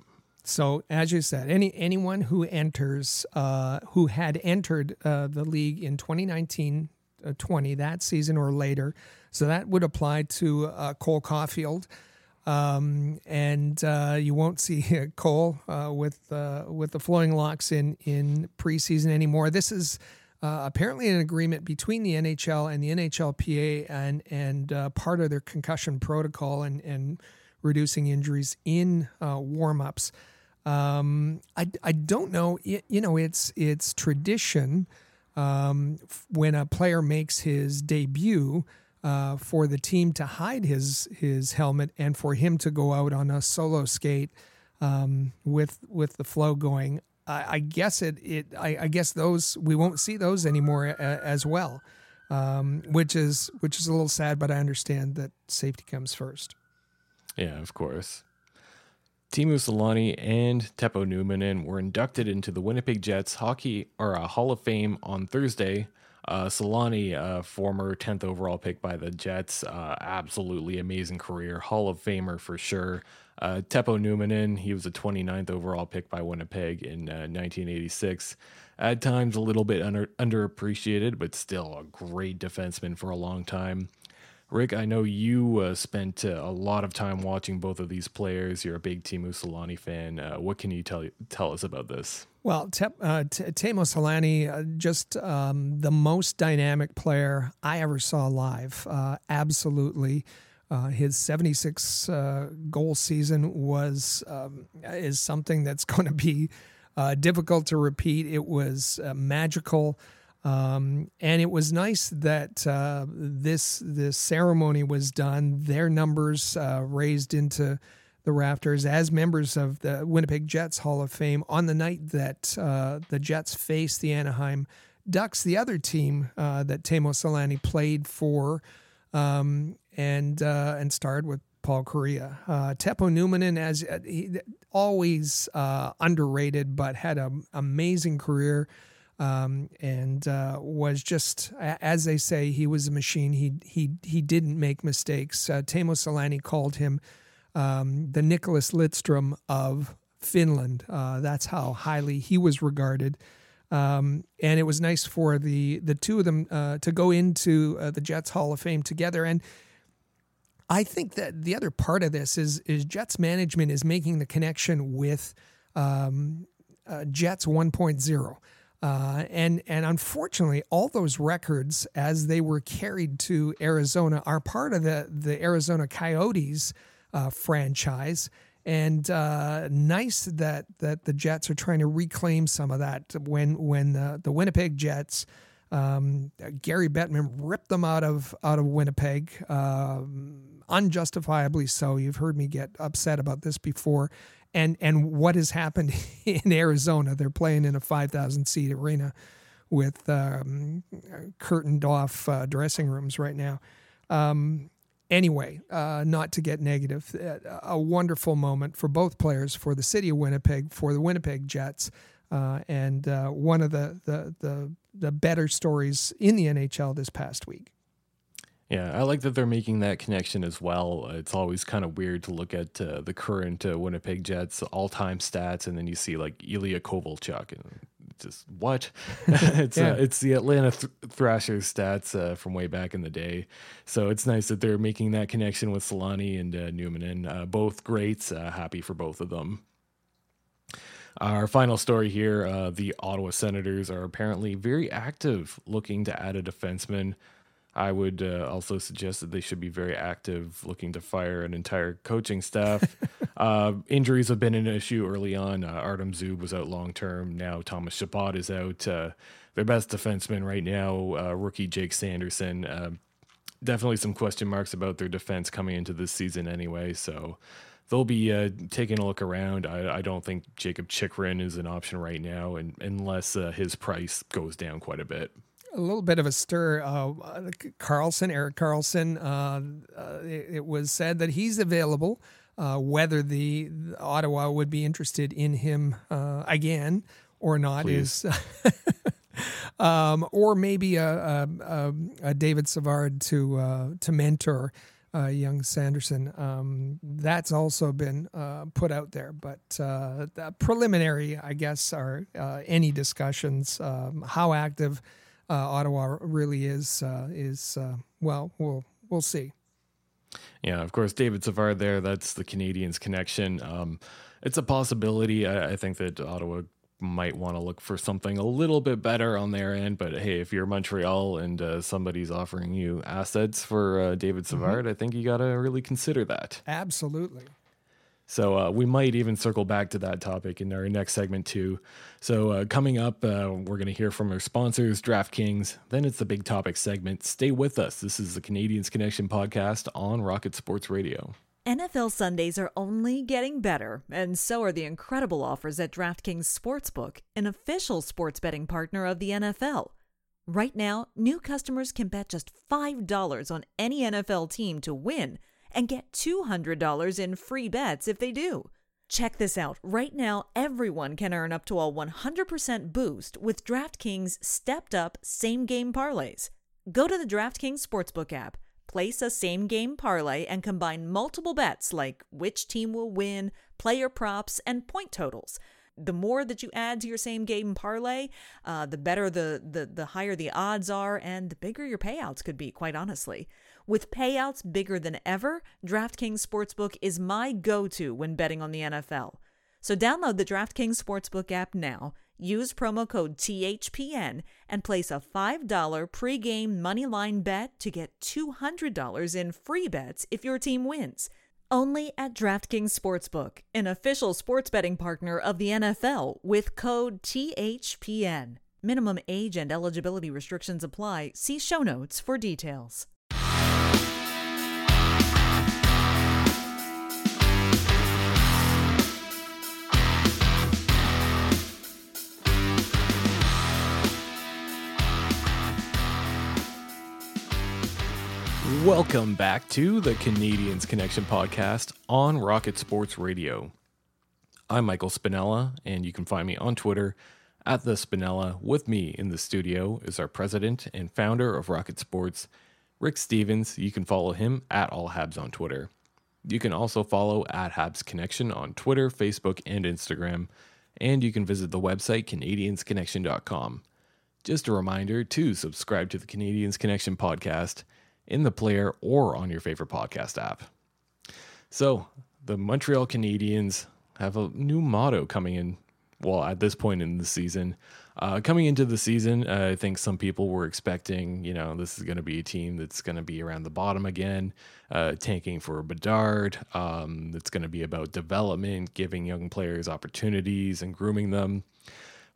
So, as you said, any anyone who enters, uh, who had entered uh, the league in 2019 uh, 20 that season or later. So that would apply to uh, Cole Caufield. Um, and uh, you won't see Cole uh, with uh, with the flowing locks in in preseason anymore. This is apparently an agreement between the NHL and the NHLPA, and and part of their concussion protocol and and reducing injuries in warmups. Um, I I don't know. you know, it's it's tradition um, when a player makes his debut uh, for the team to hide his his helmet and for him to go out on a solo skate um, with with the flow going. I, I guess it it I, I, guess those we won't see those anymore a, as well, um, which is which is a little sad. But I understand that safety comes first. Yeah, of course. Teemu Selanne and Teppo Numminen were inducted into the Winnipeg Jets Hockey or uh, Hall of Fame on Thursday. Uh, Selanne, uh, former 10th overall pick by the Jets, uh, absolutely amazing career, Hall of Famer for sure. Uh, Teppo Numminen, he was a 29th overall pick by Winnipeg in 1986. Uh, At times, a little bit under, underappreciated, but still a great defenseman for a long time. Rick, I know you uh, spent uh, a lot of time watching both of these players. You're a big Teemu Selanne fan. Uh, what can you tell tell us about this? Well, Te- uh, T- Teemu Selanne, uh, just um, the most dynamic player I ever saw live. Uh, absolutely. his 76 goal season was um, is something that's going to be difficult to repeat. It was magical. Um, and it was nice that uh, this this ceremony was done. Their numbers uh, raised into the rafters as members of the Winnipeg Jets Hall of Fame on the night that uh, the Jets faced the Anaheim Ducks, the other team uh, that Teemu Selanne played for, um, and uh, and starred with Paul Kariya. Uh, Teppo Numminen, as uh, he, always underrated, but had an amazing career. Um, and uh, was just as they say, he was a machine. He he he didn't make mistakes. Uh, Teemu Selanne called him um, the Nicklas Lidstrom of Finland. Uh, that's how highly he was regarded. Um, and it was nice for the the two of them uh, to go into uh, the Jets Hall of Fame together. And I think that the other part of this is is Jets management is making the connection with um, uh, Jets 1.0. Uh, and and unfortunately, all those records, as they were carried to Arizona, are part of the the Arizona Coyotes uh, franchise. And uh, nice that that the Jets are trying to reclaim some of that. When when the, the Winnipeg Jets, um, Gary Bettman ripped them out of out of Winnipeg, um, unjustifiably so. You've heard me get upset about this before, and and what has happened in Arizona? They're playing in a five thousand seat arena with um, curtained off uh, dressing rooms right now. Um, anyway, uh, not to get negative, uh, a wonderful moment for both players, for the city of Winnipeg, for the Winnipeg Jets, uh, and uh, one of the, the the the better stories in the NHL this past week. Yeah, I like that they're making that connection as well. It's always kind of weird to look at uh, the current uh, Winnipeg Jets all-time stats, and then you see like Ilya Kovalchuk, and just what? it's yeah. uh, it's the Atlanta Th- Thrashers stats uh, from way back in the day. So it's nice that they're making that connection with Selanne and uh, and Uh, both greats. Uh, happy for both of them. Our final story here uh, the Ottawa Senators are apparently very active looking to add a defenseman. I would uh, also suggest that they should be very active, looking to fire an entire coaching staff. uh, injuries have been an issue early on. Uh, Artem Zub was out long term. Now Thomas Chabot is out. Uh, their best defenseman right now, uh, rookie Jake Sanderson. Uh, definitely some question marks about their defense coming into this season anyway. So they'll be taking a look around. I, I, don't think Jakob Chychrun is an option right now, and unless his price goes down quite a bit a little bit of a stir. Uh, Karlsson, Erik Karlsson, uh, uh, it, it, was said that he's available. Uh, whether the, the, Ottawa would be interested in him uh, again or not Please. is, um, or maybe a, a, a, David Savard to uh, to mentor. young Sanderson, um, that's also been put out there, but preliminary, I guess, are any discussions. Um, how active uh, Ottawa really is uh, is uh, well, we'll we'll see. Yeah, of course, David Savard there. That's the Canadiens connection. Um, it's a possibility. I, I, think that Ottawa might want to look for something a little bit better on their end. But hey, if you're Montreal and uh, somebody's offering you assets for uh, David mm-hmm. Savard, mm-hmm. I think you got to really consider that. Absolutely. So uh, we might even circle back to that topic in our next segment too. So uh, coming up, uh, we're going to hear from our sponsors, DraftKings. Then it's the big topic segment. Stay with us. This is the Canadiens Connection podcast on Rocket Sports Radio. NFL Sundays are only getting better, and so are the incredible offers at DraftKings Sportsbook, an official sports betting partner of the NFL. Right now, new customers can bet just $5 on any NFL team to win and get $200 in free bets if they do. Check this out. Right now, everyone can earn up to a 100% boost with DraftKings stepped up same game parlays. Go to the DraftKings Sportsbook app, place a same game parlay, and combine multiple bets like which team will win, player props, and point totals the more that you add to your same game parlay, uh, the better the, the the higher the odds are, and the bigger your payouts could be. Quite honestly, with payouts bigger than ever, DraftKings Sportsbook is my go to when betting on the NFL. So download the DraftKings Sportsbook app now, use promo code THPN, and place a $5 pregame moneyline bet to get $200 in free bets if your team wins. Only at DraftKings Sportsbook, an official sports betting partner of the NFL with code THPN. Minimum age and eligibility restrictions apply. See show notes for details. Welcome back to the Canadiens Connection podcast on Rocket Sports Radio. I'm Michael Spinella, and you can find me on Twitter at the Spinella. With me in the studio is our president and founder of Rocket Sports, Rick Stevens. You can follow him at All Habs on Twitter. You can also follow at Habs Connection on Twitter, Facebook, and Instagram. And you can visit the website CanadiansConnection.com. Just a reminder to subscribe to the Canadiens Connection podcast in the player or on your favorite podcast app. So, the Montreal Canadiens have a new motto coming in. Well, at this point in the season, uh, coming into the season, uh, I think some people were expecting, you know, this is going to be a team that's going to be around the bottom again, uh, tanking for Bedard. Um, it's going to be about development, giving young players opportunities and grooming them.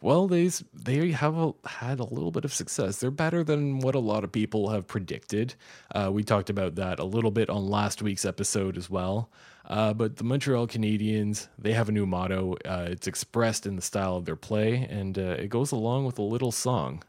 Well, they they have a, had a little bit of success. They're better than what a lot of people have predicted. Uh, we talked about that a little bit on last week's episode as well. Uh, but the Montreal Canadiens, they have a new motto. Uh, it's expressed in the style of their play, and uh, it goes along with a little song.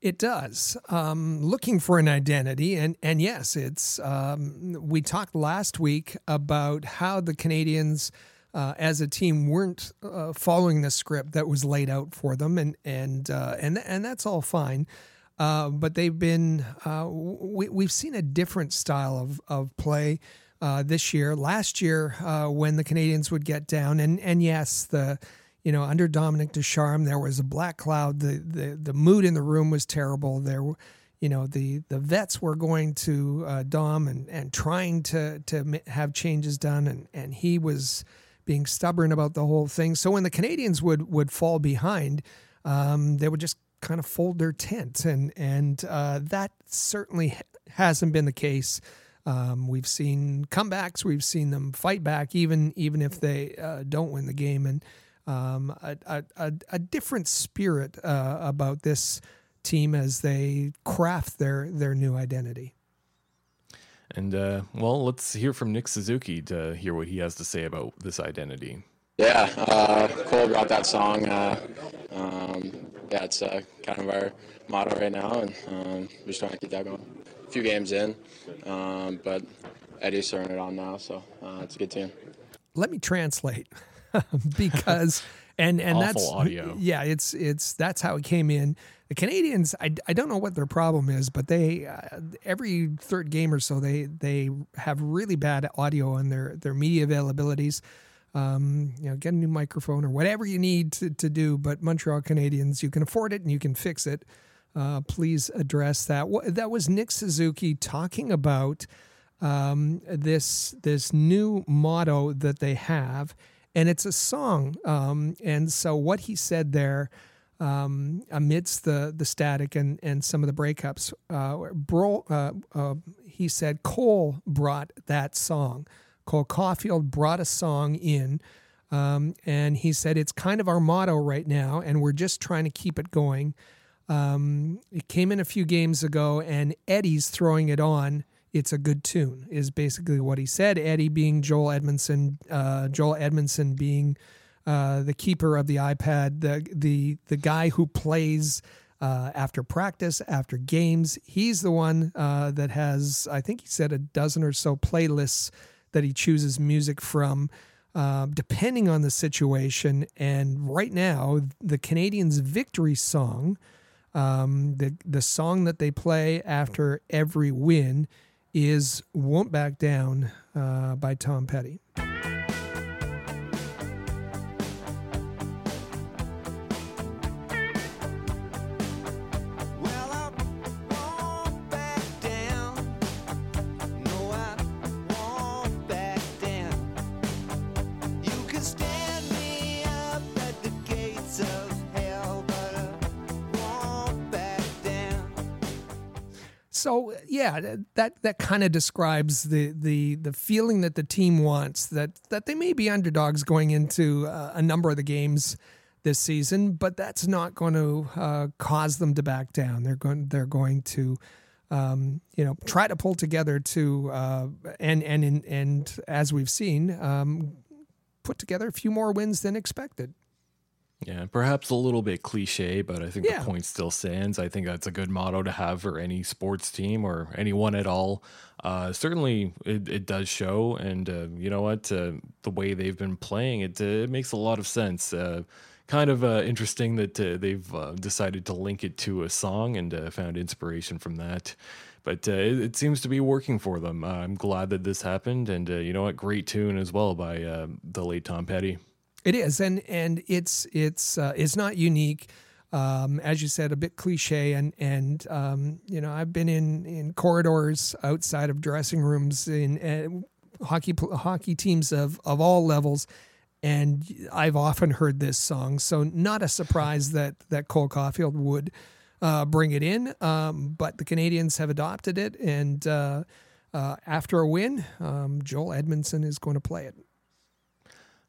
It does. Um, looking for an identity, and and yes, it's. Um, we talked last week about how the Canadiens uh, as a team weren't uh, following the script that was laid out for them, and and uh, and and that's all fine. Uh, but they've been uh, we we've seen a different style of of play uh, this year. Last year, when the Canadiens would get down, and and yes, the you know under Dominic Ducharme there was a black cloud. The the the mood in the room was terrible. There you know the the vets were going to uh, Dom and and trying to to have changes done and and he was being stubborn about the whole thing. So when the Canadiens would would fall behind, um, they would just kind of fold their tent, and and uh, that certainly hasn't been the case. Um, we've seen comebacks, we've seen them fight back, even even if they uh, don't win the game, and um, a, a, a, different spirit uh, about this team as they craft their their new identity. And uh, well, let's hear from Nick Suzuki to hear what he has to say about this identity. Yeah, uh, Cole brought that song. Uh, um, yeah, it's uh, kind of our motto right now, and um, we're just trying to keep that going. A few games in, um, but Eddie's throwing it on now, so uh, it's a good team. Let me translate because and and Awful that's audio. Yeah, it's it's that's how it came in. The Canadiens, I, I don't know what their problem is, but they uh, every third game or so they they have really bad audio on their their media availabilities. Um, you know, get a new microphone or whatever you need to, to do. But Montreal Canadiens, you can afford it and you can fix it. Uh, please address that. That was Nick Suzuki talking about um, this this new motto that they have and it's a song. Um, and so what he said there, um, amidst the the static and and some of the breakups, uh, Bro, uh, uh, he said Cole brought that song. Cole Caufield brought a song in. Um, and he said it's kind of our motto right now, and we're just trying to keep it going. Um, it came in a few games ago, and Eddie's throwing it on it's a good tune is basically what he said. Eddie being Joel Edmundson, uh, Joel Edmundson being uh, the keeper of the iPad, the the the guy who plays uh, after practice, after games. He's the one uh, that has, I think he said, a dozen or so playlists that he chooses music from. Uh, depending on the situation, and right now, the Canadiens' victory song, um, the the song that they play after every win, is Won't Back Down uh, by Tom Petty. So yeah, that that kind of describes the the the feeling that the team wants that that they may be underdogs going into uh, a number of the games this season, but that's not going to uh, cause them to back down. They're going they're going to um, you know try to pull together to uh, and and and, as we've seen um, put together a few more wins than expected. Yeah, perhaps a little bit cliche, but I think Yeah. the point still stands. I think that's a good motto to have for any sports team or anyone at all. Uh, certainly, it, it does show, and uh, you know what? Uh, the way they've been playing, it, uh, it makes a lot of sense. Uh, kind of uh, interesting that uh, they've uh, decided to link it to a song and uh, found inspiration from that. But uh, it, it seems to be working for them. Uh, I'm glad that this happened, and uh, you know what? Great tune as well by uh, the late Tom Petty. It is, and and it's it's uh, it's not unique. Um, as you said, a bit cliche, and and um, you know I've been in in corridors outside of dressing rooms in uh, hockey hockey teams of of all levels, and I've often heard this song. So not a surprise that that Cole Caufield would uh, bring it in, um, but the Canadiens have adopted it, and uh, uh, after a win, um, Joel Edmundson is going to play it.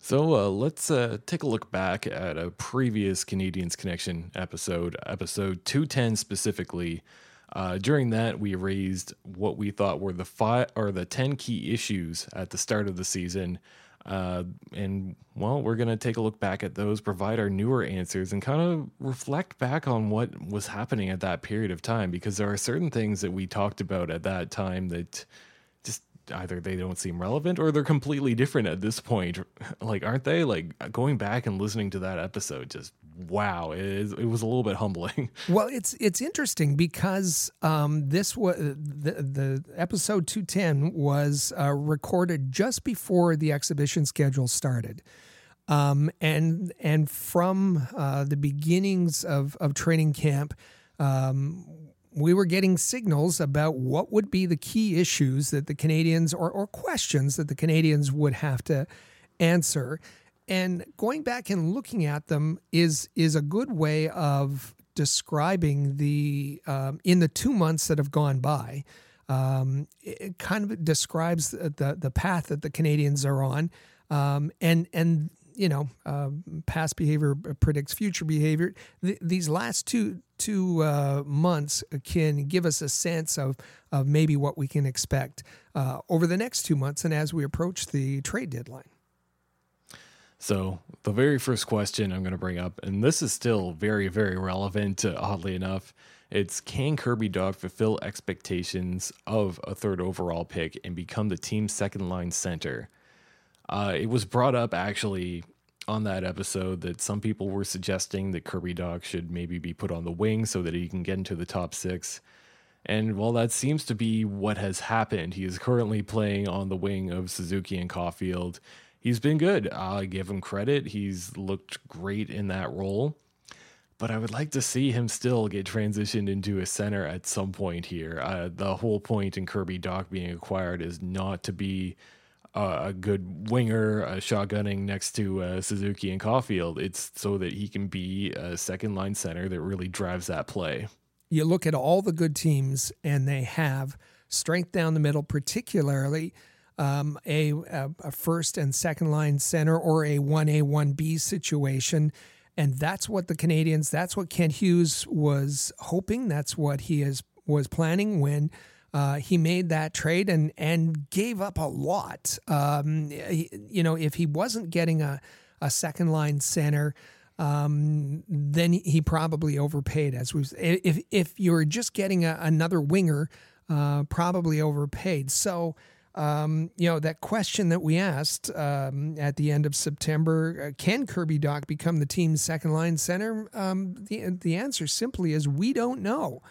So uh, let's uh, take a look back at a previous Canadiens Connection episode, episode 210 specifically. Uh, during that, we raised what we thought were the five or the 10 key issues at the start of the season. Uh, and well, we're going to take a look back at those, provide our newer answers, and kind of reflect back on what was happening at that period of time because there are certain things that we talked about at that time that either they don't seem relevant or they're completely different at this point. Like, aren't they? Like going back and listening to that episode, just wow, it, was a little bit humbling. Well, it's it's interesting because um, this was the, the episode two ten was uh, recorded just before the exhibition schedule started, um, and and from uh, the beginnings of of training camp. Um, we were getting signals about what would be the key issues that the Canadiens or, or questions that the Canadiens would have to answer. And going back and looking at them is is a good way of describing the um, in the two months that have gone by. Um, it kind of describes the, the the path that the Canadiens are on, um, and and you know, uh, past behavior predicts future behavior. Th- these last two two uh, months can give us a sense of of maybe what we can expect uh, over the next two months, and as we approach the trade deadline. So, the very first question I'm going to bring up, and this is still very, very relevant, uh, oddly enough, it's can Kirby Dach fulfill expectations of a third overall pick and become the team's second line center? Uh, it was brought up actually on that episode that some people were suggesting that Kirby Dach should maybe be put on the wing so that he can get into the top six. And while that seems to be what has happened, he is currently playing on the wing of Suzuki and Caufield. He's been good. I give him credit. He's looked great in that role. But I would like to see him still get transitioned into a center at some point here. Uh, the whole point in Kirby Dach being acquired is not to be uh, a good winger, uh, shotgunning next to uh, Suzuki and Caufield. It's so that he can be a second line center that really drives that play. You look at all the good teams, and they have strength down the middle, particularly um, a, a, first and second line center or a 1A, 1B situation. And that's what the Canadiens, that's what Kent Hughes was hoping. That's what he is, was planning when uh, he made that trade and, and gave up a lot. Um, he- you know, if he wasn't getting a, a second line center, um, then he probably overpaid. As we, if if you're just getting a, another winger, uh, probably overpaid. So, um, you know, that question that we asked um, at the end of September, uh, can Kirby Dach become the team's second line center? Um, the the answer simply is we don't know.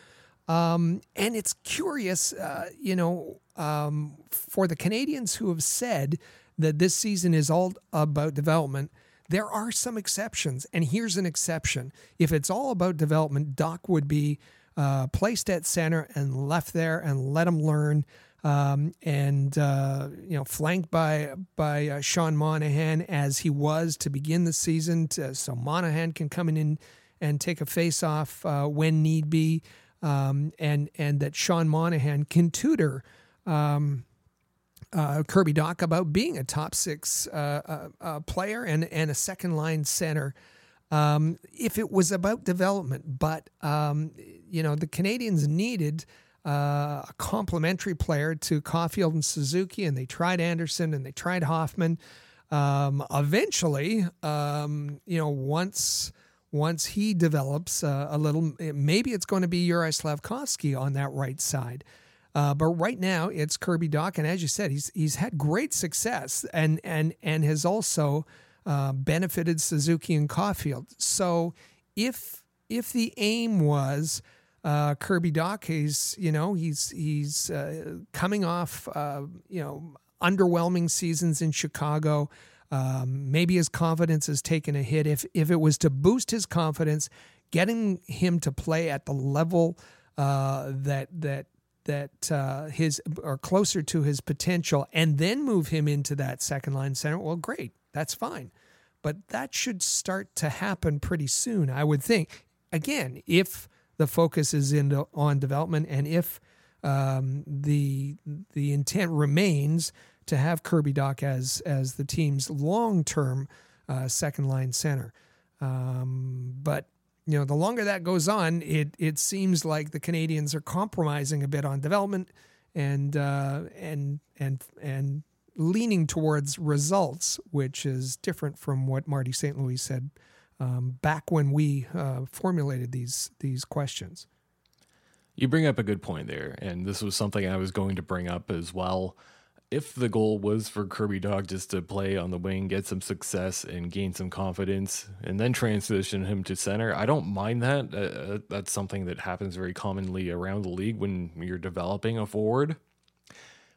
Um, and it's curious, uh, you know, um, for the Canadiens who have said that this season is all about development. There are some exceptions, and here's an exception. If it's all about development, Dach would be uh, placed at center and left there and let him learn. Um, and uh, you know, flanked by by uh, Sean Monahan as he was to begin the season, to, so Monahan can come in and, and take a face off uh, when need be, um, and and that Sean Monahan can tutor um, uh, Kirby Dach about being a top six uh, uh, uh, player and and a second line center. Um, if it was about development, but um, you know the Canadiens needed uh, a complementary player to Caufield and Suzuki, and they tried Anderson and they tried Hoffman. um, eventually, um, you know, once once he develops uh, a little, maybe it's going to be Juraj Slafkovsky on that right side. Uh, but right now it's Kirby Dach, and as you said, he's he's had great success and and and has also uh, benefited Suzuki and Caufield. So if if the aim was uh, Kirby Dach, he's you know he's he's uh, coming off uh, you know underwhelming seasons in Chicago. Um, maybe his confidence has taken a hit. If if it was to boost his confidence, getting him to play at the level uh, that that that uh, his or closer to his potential, and then move him into that second line center, well, great, that's fine. But that should start to happen pretty soon, I would think. Again, if the focus is in on development, and if um, the the intent remains to have Kirby Dach as as the team's long term uh, second line center, um, but you know, the longer that goes on, it it seems like the Canadiens are compromising a bit on development and uh, and and and leaning towards results, which is different from what Marty St. Louis said um, back when we uh, formulated these these questions. You bring up a good point there, and this was something I was going to bring up as well if the goal was for Kirby Dach just to play on the wing, get some success, and gain some confidence, and then transition him to center, I don't mind that. Uh, uh, that's something that happens very commonly around the league when you're developing a forward.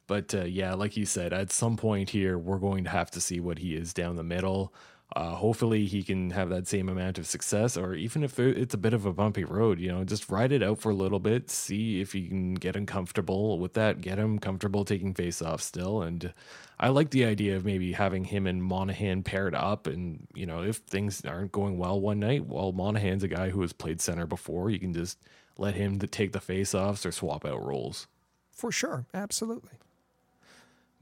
But uh, yeah, like you said, at some point here, we're going to have to see what he is down the middle. Uh, hopefully, he can have that same amount of success, or even if it's a bit of a bumpy road, you know, just ride it out for a little bit, see if you can get him comfortable with that, get him comfortable taking face off still. And I like the idea of maybe having him and Monahan paired up. And, you know, if things aren't going well one night, well, Monahan's a guy who has played center before. You can just let him take the face offs or swap out roles. For sure. Absolutely.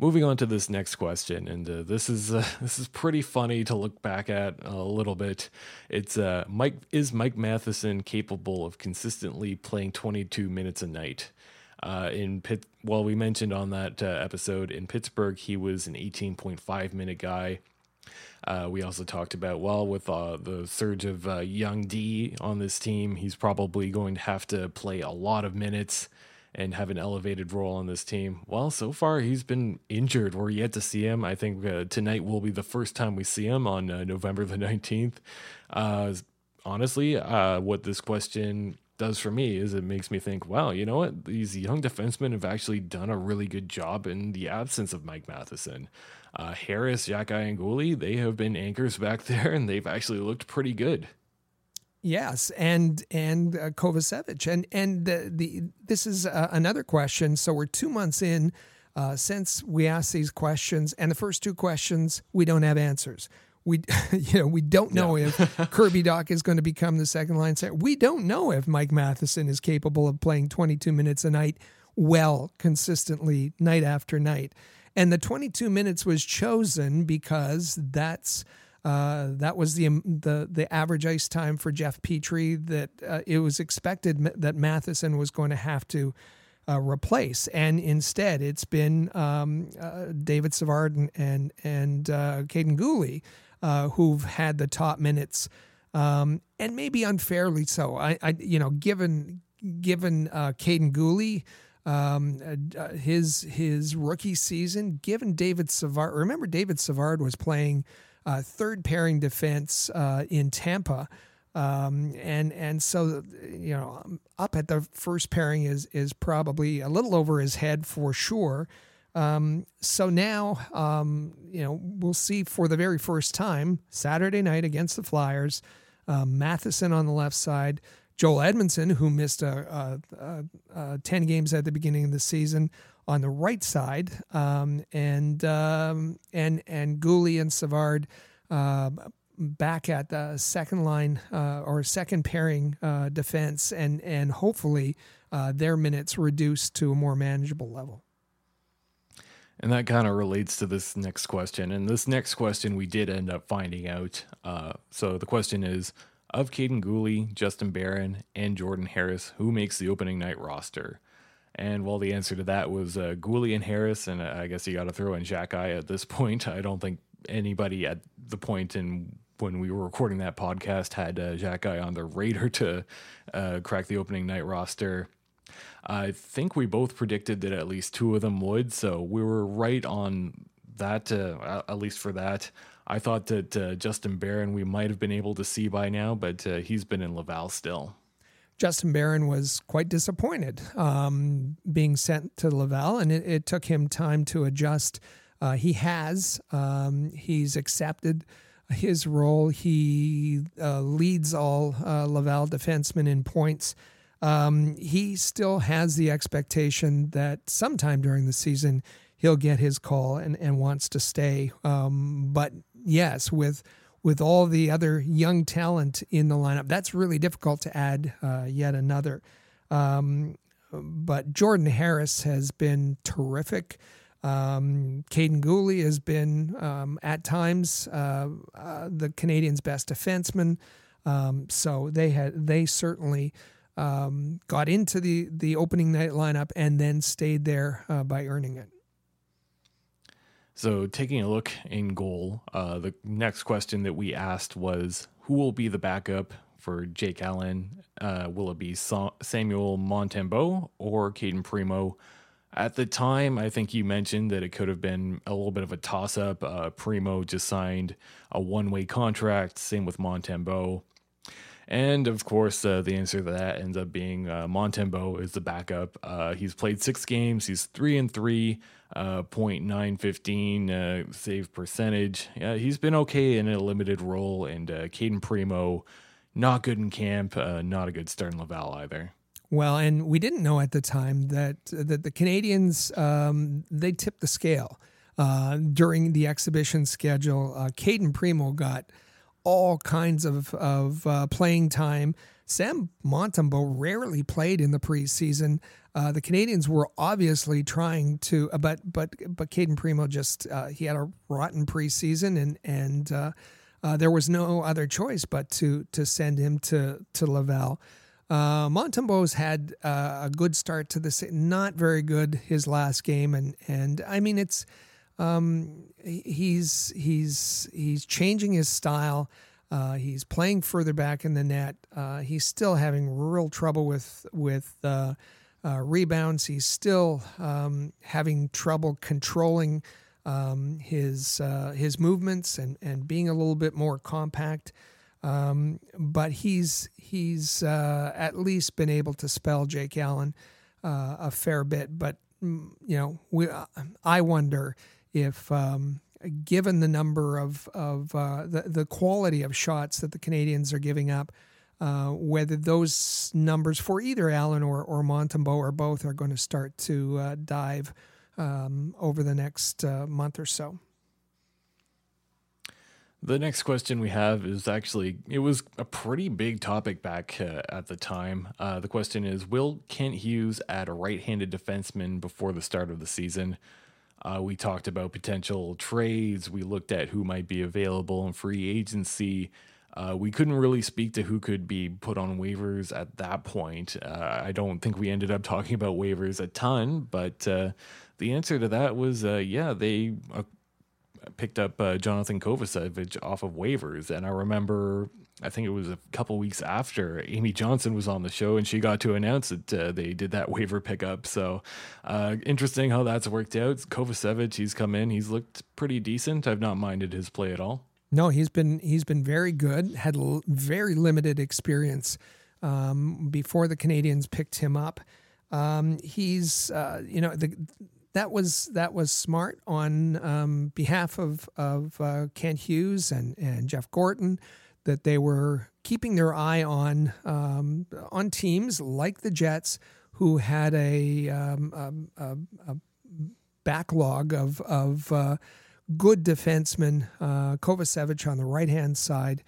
Moving on to this next question, and uh, this is uh, this is pretty funny to look back at a little bit. It's uh, Mike is Mike Matheson capable of consistently playing 22 minutes a night? Uh, in Pitt, well, we mentioned on that uh, episode in Pittsburgh, he was an 18.5 minute guy. Uh, we also talked about well with uh, the surge of uh, young D on this team, he's probably going to have to play a lot of minutes and have an elevated role on this team. Well, so far he's been injured. We're yet to see him. I think uh, tonight will be the first time we see him on uh, November the 19th. Uh, honestly, uh, what this question does for me is it makes me think, wow, you know what? These young defensemen have actually done a really good job in the absence of Mike Matheson. Uh, Harris, Xhekaj, and Guhle, they have been anchors back there, and they've actually looked pretty good. Yes, and and uh, Kovacevic, and and the, the this is uh, another question. So we're two months in uh, since we asked these questions, and the first two questions we don't have answers. We you know we don't know if Kirby Dach is going to become the second line center. We don't know if Mike Matheson is capable of playing 22 minutes a night well consistently night after night. And the 22 minutes was chosen because that's uh, that was the um, the the average ice time for Jeff Petry that uh, it was expected that Matheson was going to have to uh, replace, and instead it's been um, uh, David Savard and and, and uh, Kaiden Guhle who've had the top minutes, um, and maybe unfairly so. I, I you know given given Kaiden Guhle. Um, his his rookie season, given David Savard. Remember, David Savard was playing uh, third pairing defense uh, in Tampa. Um, and and so you know up at the first pairing is is probably a little over his head for sure. Um, so now um, you know we'll see for the very first time Saturday night against the Flyers, uh, Matheson on the left side, Joel Edmundson who missed a, a, a, ten games at the beginning of the season on the right side, um, and um, and and Guhle and Savard uh, back at the second line uh, or second pairing uh, defense, and and hopefully uh, their minutes reduced to a more manageable level. And that kind of relates to this next question. And this next question we did end up finding out. Uh, so the question is of Kaiden Guhle, Justin Barron, and Jordan Harris, who makes the opening night roster? And well, the answer to that was uh, and Harris, and I guess you got to throw in Xhekaj at this point. I don't think anybody at the point in when we were recording that podcast had uh, Xhekaj on the radar to uh, crack the opening night roster. I think we both predicted that at least two of them would, so we were right on that. Uh, at least for that, I thought that uh, Justin Barron we might have been able to see by now, but uh, he's been in Laval still. Justin Barron was quite disappointed um, being sent to Laval, and it, it, took him time to adjust. Uh, he has. Um, he's accepted his role. He uh, leads all uh, Laval defensemen in points. Um, he still has the expectation that sometime during the season he'll get his call and, and wants to stay. Um, but yes, with with all the other young talent in the lineup, that's really difficult to add uh, yet another. Um, but Jordan Harris has been terrific. Um, Kaiden Guhle has been um, at times uh, uh, the Canadiens' best defenseman. Um, so they had they certainly um, got into the the opening night lineup and then stayed there uh, by earning it. So taking a look in goal, uh, the next question that we asked was who will be the backup for Jake Allen? Uh, will it be Samuel Montembeault or Cayden Primeau? At the time, I think you mentioned that it could have been a little bit of a toss up. Uh, Primeau just signed a one way contract, same with Montembeault. And of course, uh, the answer to that ends up being uh, Montembeault is the backup. Uh, he's played six games. He's three and three, uh, .915 uh, save percentage. He's been okay in a limited role. And uh, Cayden Primeau, not good in camp. Uh, not a good start in Laval either. Well, and we didn't know at the time that that the Canadiens um, they tipped the scale during the exhibition schedule. Cayden Primeau got all kinds of of uh, playing time. Sam Montembeault rarely played in the preseason. Uh, the Canadiens were obviously trying to, uh, but but but Cayden Primeau just uh, he had a rotten preseason, and and uh, uh, there was no other choice but to to send him to to Laval. Uh, Montembeault's had a good start to this, not very good his last game, and and I mean it's um, he's he's he's changing his style. Uh, he's playing further back in the net. Uh, he's still having real trouble with with uh, uh rebounds. He's still um, having trouble controlling um, his uh, his movements and and being a little bit more compact. Um, but he's he's uh, at least been able to spell Jake Allen a fair bit. But mm, you know, we, I wonder if, um, given the number of of uh, the the quality of shots that the Canadiens are giving up, uh, whether those numbers for either Allen or or Montembeault or both are going to start to uh, dive um, over the next month or so. The next question we have is actually, it was a pretty big topic back uh, at the time. Uh, the question is Will Kent Hughes add a right handed defenseman before the start of the season? Uh, we talked about potential trades. We looked at who might be available in free agency. Uh, we couldn't really speak to who could be put on waivers at that point. Uh, I don't think we ended up talking about waivers a ton, but uh, the answer to that was yeah, they picked up uh, Jonathan Kovacevic off of waivers, and I remember I think it was a couple weeks after Amy Johnson was on the show, and she got to announce that uh, they did that waiver pickup. So uh, interesting how that's worked out. Kovacevic, he's come in, he's looked pretty decent. I've not minded his play at all. No, he's been he's been very good. Had l- very limited experience um, before the Canadiens picked him up. Um, he's uh, you know the that was that was smart on um, behalf of of uh, Kent Hughes and and Jeff Gorton that they were keeping their eye on um, on teams like the Jets who had a, um, a, a backlog of of uh, good defensemen, uh, Kovacevic on the right hand side.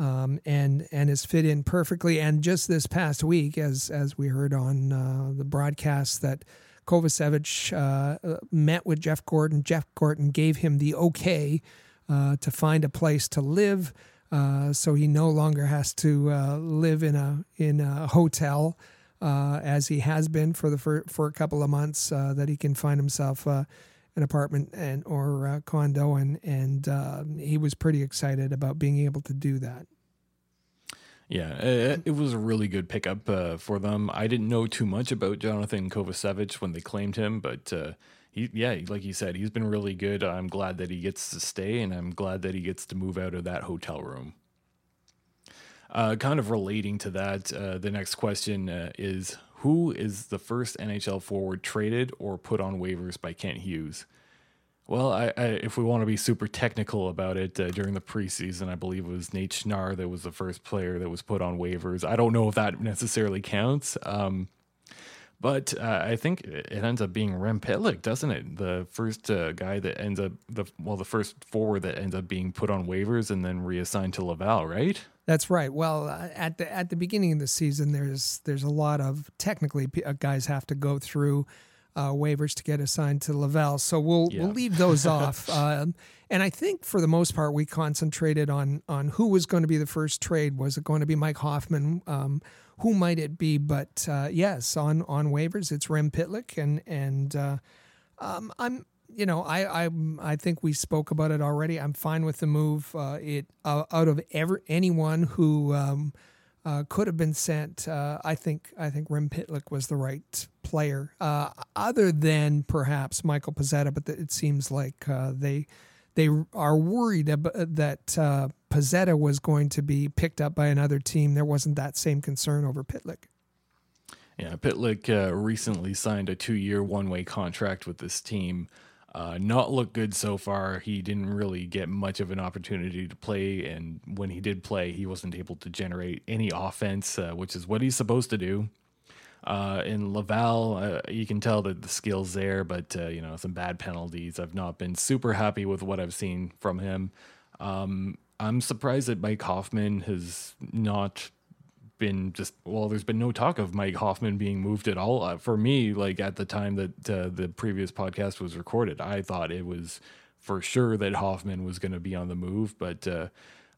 Um, and and has fit in perfectly. And just this past week, as as we heard on uh, the broadcast, that Kovacevic uh, met with Jeff Gorton. Jeff Gorton gave him the okay uh, to find a place to live, uh, so he no longer has to uh, live in a in a hotel uh, as he has been for the for, for a couple of months. Uh, that he can find himself an apartment and or uh, condo, and and uh, he was pretty excited about being able to do that. Yeah, it, it was a really good pickup uh, for them. I didn't know too much about Jonathan Kovacevic when they claimed him, but uh, he, yeah, like you said, he's been really good. I'm glad that he gets to stay, and I'm glad that he gets to move out of that hotel room. Uh, kind of relating to that, uh, the next question uh, is Who is the first NHL forward traded or put on waivers by Kent Hughes? Well, I, I, if we want to be super technical about it, uh, during the preseason, I believe it was Nate Schnarr that was the first player that was put on waivers. I don't know if that necessarily counts. Um, but uh, I think it ends up being Rem Pitlick, doesn't it? The first uh, guy that ends up the well, the first forward that ends up being put on waivers and then reassigned to Laval, right? That's right. Well, uh, at the at the beginning of the season, there's there's a lot of technically uh, guys have to go through uh, waivers to get assigned to Laval, so we'll yeah. we'll leave those off. Um, and I think for the most part, we concentrated on on who was going to be the first trade. Was it going to be Mike Hoffman? Um, who might it be? But uh, yes, on on waivers, it's Rem Pitlick, and and uh, um, I'm you know I I I think we spoke about it already. I'm fine with the move. Uh, it uh, out of ever anyone who. Um, uh, could have been sent. Uh, I think I think Rem Pitlick was the right player, other than perhaps Michael Pezzetta. But it seems like they they are worried about, that uh, was going to be picked up by another team. There wasn't that same concern over Pitlick. Yeah, Pitlick uh, recently signed a two-year one-way contract with this team. Uh, not looked good so far. He didn't really get much of an opportunity to play, and when he did play, he wasn't able to generate any offense, uh, which is what he's supposed to do. Uh, in Laval, uh, you can tell that the skill's there, but uh, you know some bad penalties. I've not been super happy with what I've seen from him. Um, I'm surprised that Mike Hoffman has not been just well. There's been no talk of Mike Hoffman being moved at all. Uh, for me, like at the time that uh, the previous podcast was recorded, I thought it was for sure that Hoffman was going to be on the move, but uh,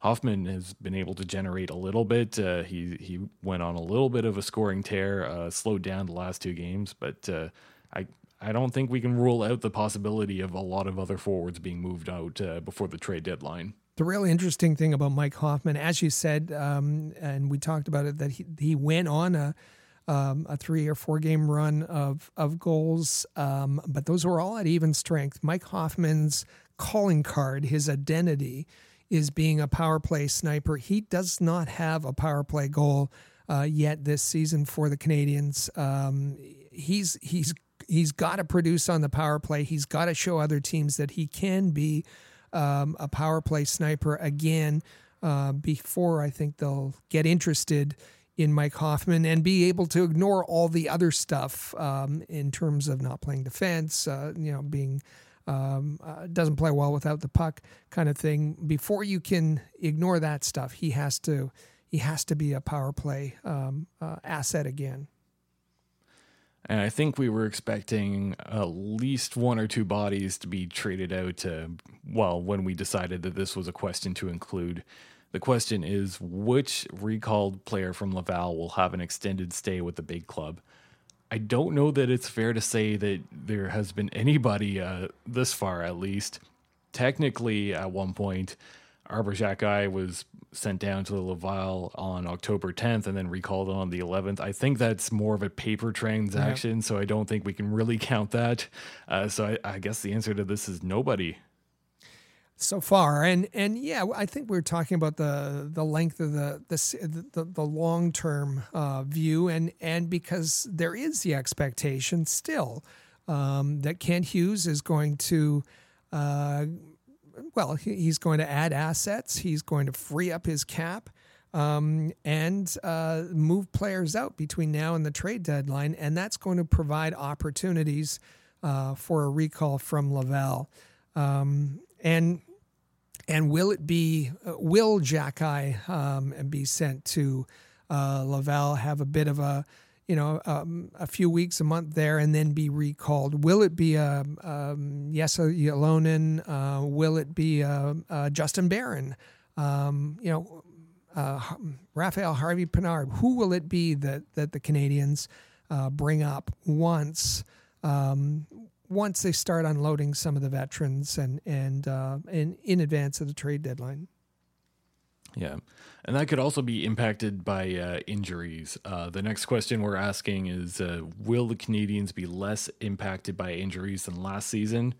Hoffman has been able to generate a little bit. Uh, he he went on a little bit of a scoring tear, uh, slowed down the last two games, but uh, I I don't think we can rule out the possibility of a lot of other forwards being moved out before the trade deadline. The really interesting thing about Mike Hoffman, as you said, um, and we talked about it, that he he went on a. Um, a three or four game run of of goals, um, but those were all at even strength. Mike Hoffman's calling card, his identity, is being a power play sniper. He does not have a power play goal uh, yet this season for the Canadiens. Um, he's he's he's got to produce on the power play. He's got to show other teams that he can be um, a power play sniper again uh, before I think they'll get interested in Mike Hoffman and be able to ignore all the other stuff um, in terms of not playing defense, uh, you know, being um, uh, doesn't play well without the puck kind of thing. Before you can ignore that stuff, he has to he has to be a power play um, uh, asset again. And I think we were expecting at least one or two bodies to be traded out. To, well, when we decided that this was a question to include, the question is which recalled player from Laval will have an extended stay with the big club? I don't know that it's fair to say that there has been anybody uh, this far, at least. Technically, at one point, Arber Xhekaj was sent down to the Laval on October 10th and then recalled on the 11th. I think that's more of a paper transaction, yeah. so I don't think we can really count that. Uh, so I, I guess the answer to this is nobody so far and and yeah i think we are talking about the the length of the the the, the long term uh, view and and because there is the expectation still um, that kent hughes is going to uh, well he's going to add assets. He's going to free up his cap um, and uh, move players out between now and the trade deadline and that's going to provide opportunities uh, for a recall from laval. Um, and and will it be, uh, will Xhekaj um, be sent to uh, Laval, have a bit of a, you know, um, a few weeks, a month there, and then be recalled? Will it be a um, Jesse Ylönen? Uh, will it be a, a Justin Barron? Um, you know, uh, Raphael Harvey Pinard. Who will it be that that the Canadiens uh, bring up once? Um, once they start unloading some of the veterans and and uh, in in advance of the trade deadline. Yeah. And that could also be impacted by uh, injuries. Uh, the next question we're asking is uh, Will the Canadiens be less impacted by injuries than last season?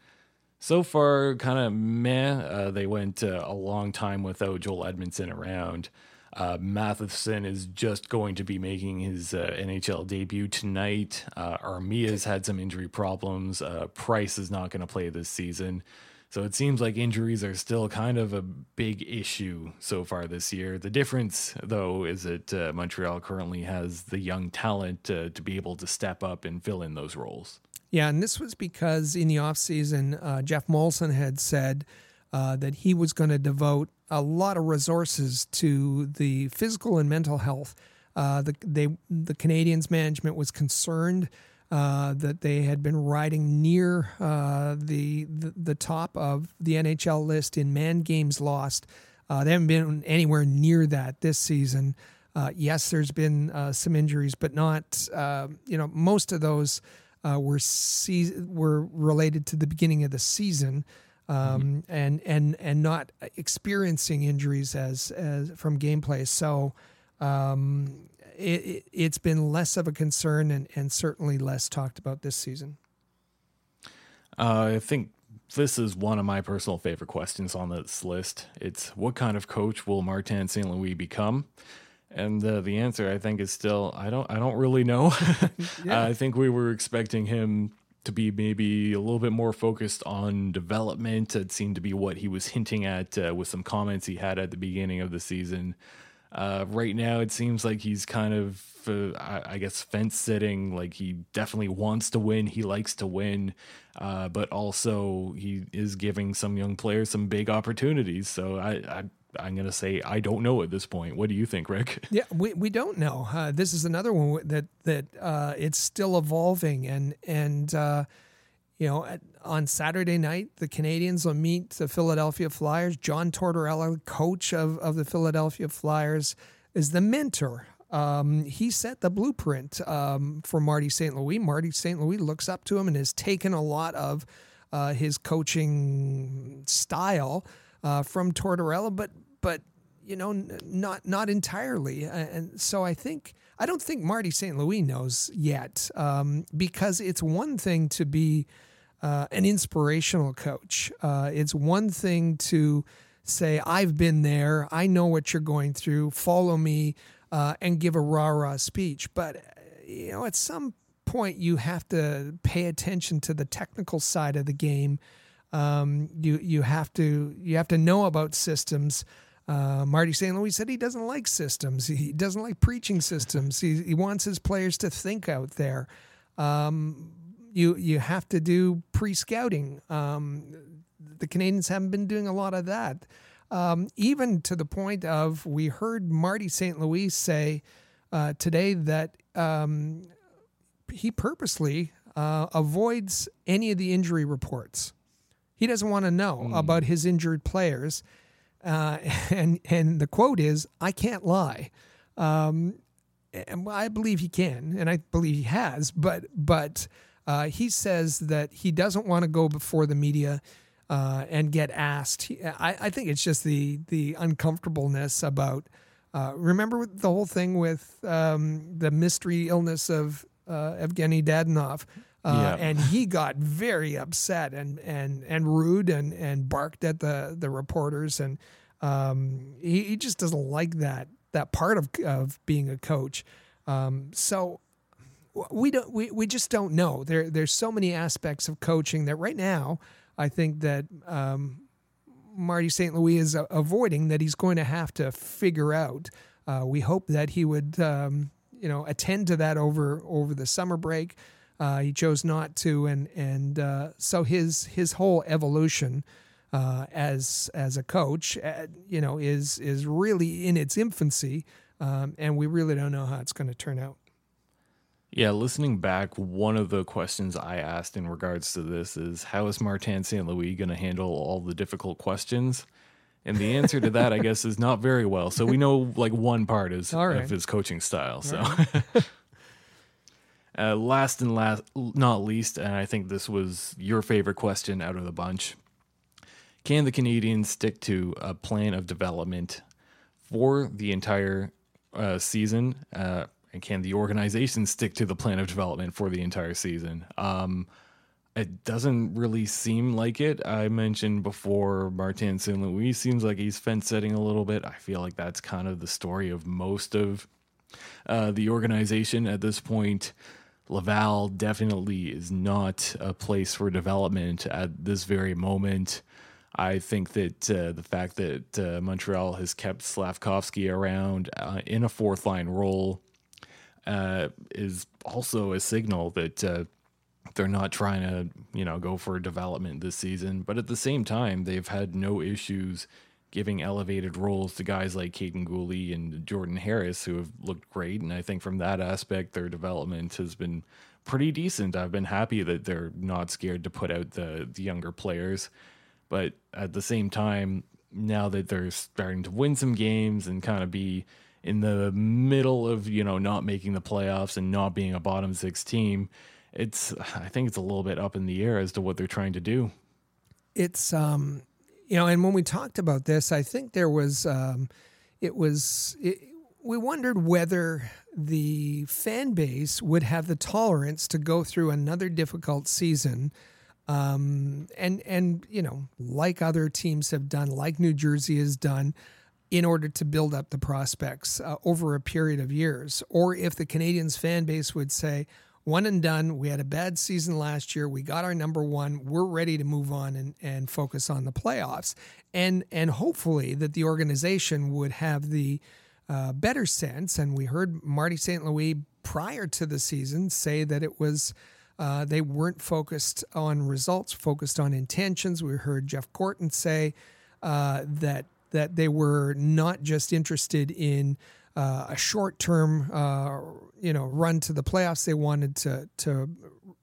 So far, kind of meh. Uh, they went uh, a long time without Joel Edmundson around. Uh, Matheson is just going to be making his NHL debut tonight. Armia's had some injury problems. Price is not going to play this season. So it seems like injuries are still kind of a big issue so far this year. The difference, though, is that uh, Montreal currently has the young talent uh, to be able to step up and fill in those roles. Yeah, and this was because in the offseason, uh, Geoff Molson had said uh, that he was going to devote a lot of resources to the physical and mental health. Uh, the, they, the Canadiens management was concerned uh, that they had been riding near uh, the, the, the top of the NHL list in man games lost. Uh, they haven't been anywhere near that this season. Uh, yes, there's been uh, some injuries, but not you know most of those were se- were related to the beginning of the season. Um, mm-hmm. and and and not experiencing injuries as as from gameplay. So um, it, has it, been less of a concern and, and certainly less talked about this season. Uh, I think this is one of my personal favorite questions on this list. It's what kind of coach will Martin St. Louis become? And uh, the answer, I think, is still I don't I don't really know. yeah. I think we were expecting him to be maybe a little bit more focused on development. It seemed to be what he was hinting at uh, with some comments he had at the beginning of the season. Uh, right now, it seems like he's kind of, uh, I, guess, fence sitting. Like he definitely wants to win. He likes to win, uh, but also he is giving some young players some big opportunities. So I, I I'm going to say I don't know at this point. What do you think, Rick? Yeah, we, we don't know. Uh, this is another one that that uh, it's still evolving, and and uh, you know, at, on Saturday night, the Canadiens will meet the Philadelphia Flyers. John Tortorella, coach of, of the Philadelphia Flyers, is the mentor. Um, he set the blueprint um, for Marty St. Louis. Marty St. Louis looks up to him and has taken a lot of uh, his coaching style uh, from Tortorella, but but you know, not not entirely. And so I think I don't think Marty St. Louis knows yet um, because it's one thing to be uh, an inspirational coach. Uh, it's one thing to say, I've been there, I know what you're going through, follow me, uh, and give a rah rah speech. But, you know, at some point, you have to pay attention to the technical side of the game. Um, you you have to you have to know about systems. Uh, Marty St. Louis said he doesn't like systems. He doesn't like preaching systems. He, he wants his players to think out there. Um, you you have to do pre scouting. Um, the Canadiens haven't been doing a lot of that. Um, even to the point of we heard Marty St. Louis say uh, today that um, he purposely uh, avoids any of the injury reports. He doesn't want to know mm. about his injured players. Uh, and and the quote is, "I can't lie." Um, and I believe he can, and I believe he has, but but uh, he says that he doesn't want to go before the media uh, and get asked. He, I, I, think it's just the the uncomfortableness about. Uh, remember the whole thing with um, the mystery illness of uh, Evgeny Dadonov. Uh, yeah. and he got very upset and, and, and rude and, and barked at the, the reporters and um, he, he just doesn't like that that part of of being a coach. Um, so we don't we, we just don't know. There there's so many aspects of coaching that right now I think that um, Marty St. Louis is avoiding that he's going to have to figure out. Uh, we hope that he would um, you know attend to that over over the summer break. Uh, he chose not to, and and uh, so his his whole evolution uh, as as a coach, uh, you know, is is really in its infancy, um, and we really don't know how it's going to turn out. Yeah, listening back, one of the questions I asked in regards to this is how is Martin St. Louis going to handle all the difficult questions? And the answer to that, I guess, is not very well. So we know like one part is right. of his coaching style. So. Right. Uh, last and last, not least, and I think this was your favorite question out of the bunch. Can the Canadiens stick to a plan of development for the entire uh, season? Uh, and can the organization stick to the plan of development for the entire season? Um, it doesn't really seem like it. I mentioned before Martin St. Louis seems like he's fence setting a little bit. I feel like that's kind of the story of most of uh, the organization at this point. Laval definitely is not a place for development at this very moment. I think that uh, the fact that uh, Montreal has kept Slafkovsky around uh, in a fourth line role uh, is also a signal that uh, they're not trying to, you know, go for development this season. But at the same time, they've had no issues giving elevated roles to guys like Kaiden Guhle and Jordan Harris, who have looked great. And I think from that aspect, their development has been pretty decent. I've been happy that they're not scared to put out the, the younger players. But at the same time, now that they're starting to win some games and kind of be in the middle of, you know, not making the playoffs and not being a bottom six team, it's I think it's a little bit up in the air as to what they're trying to do. It's um you know, and when we talked about this, I think there was um it was it, we wondered whether the fan base would have the tolerance to go through another difficult season um, and and you know like other teams have done like New Jersey has done in order to build up the prospects uh, over a period of years or if the Canadiens fan base would say one and done. We had a bad season last year. We got our number one. We're ready to move on and, and focus on the playoffs. And and hopefully that the organization would have the uh, better sense. And we heard Marty St. Louis prior to the season say that it was uh, they weren't focused on results, focused on intentions. We heard Jeff Gorton say uh, that that they were not just interested in uh, a short term, uh, you know, run to the playoffs. They wanted to to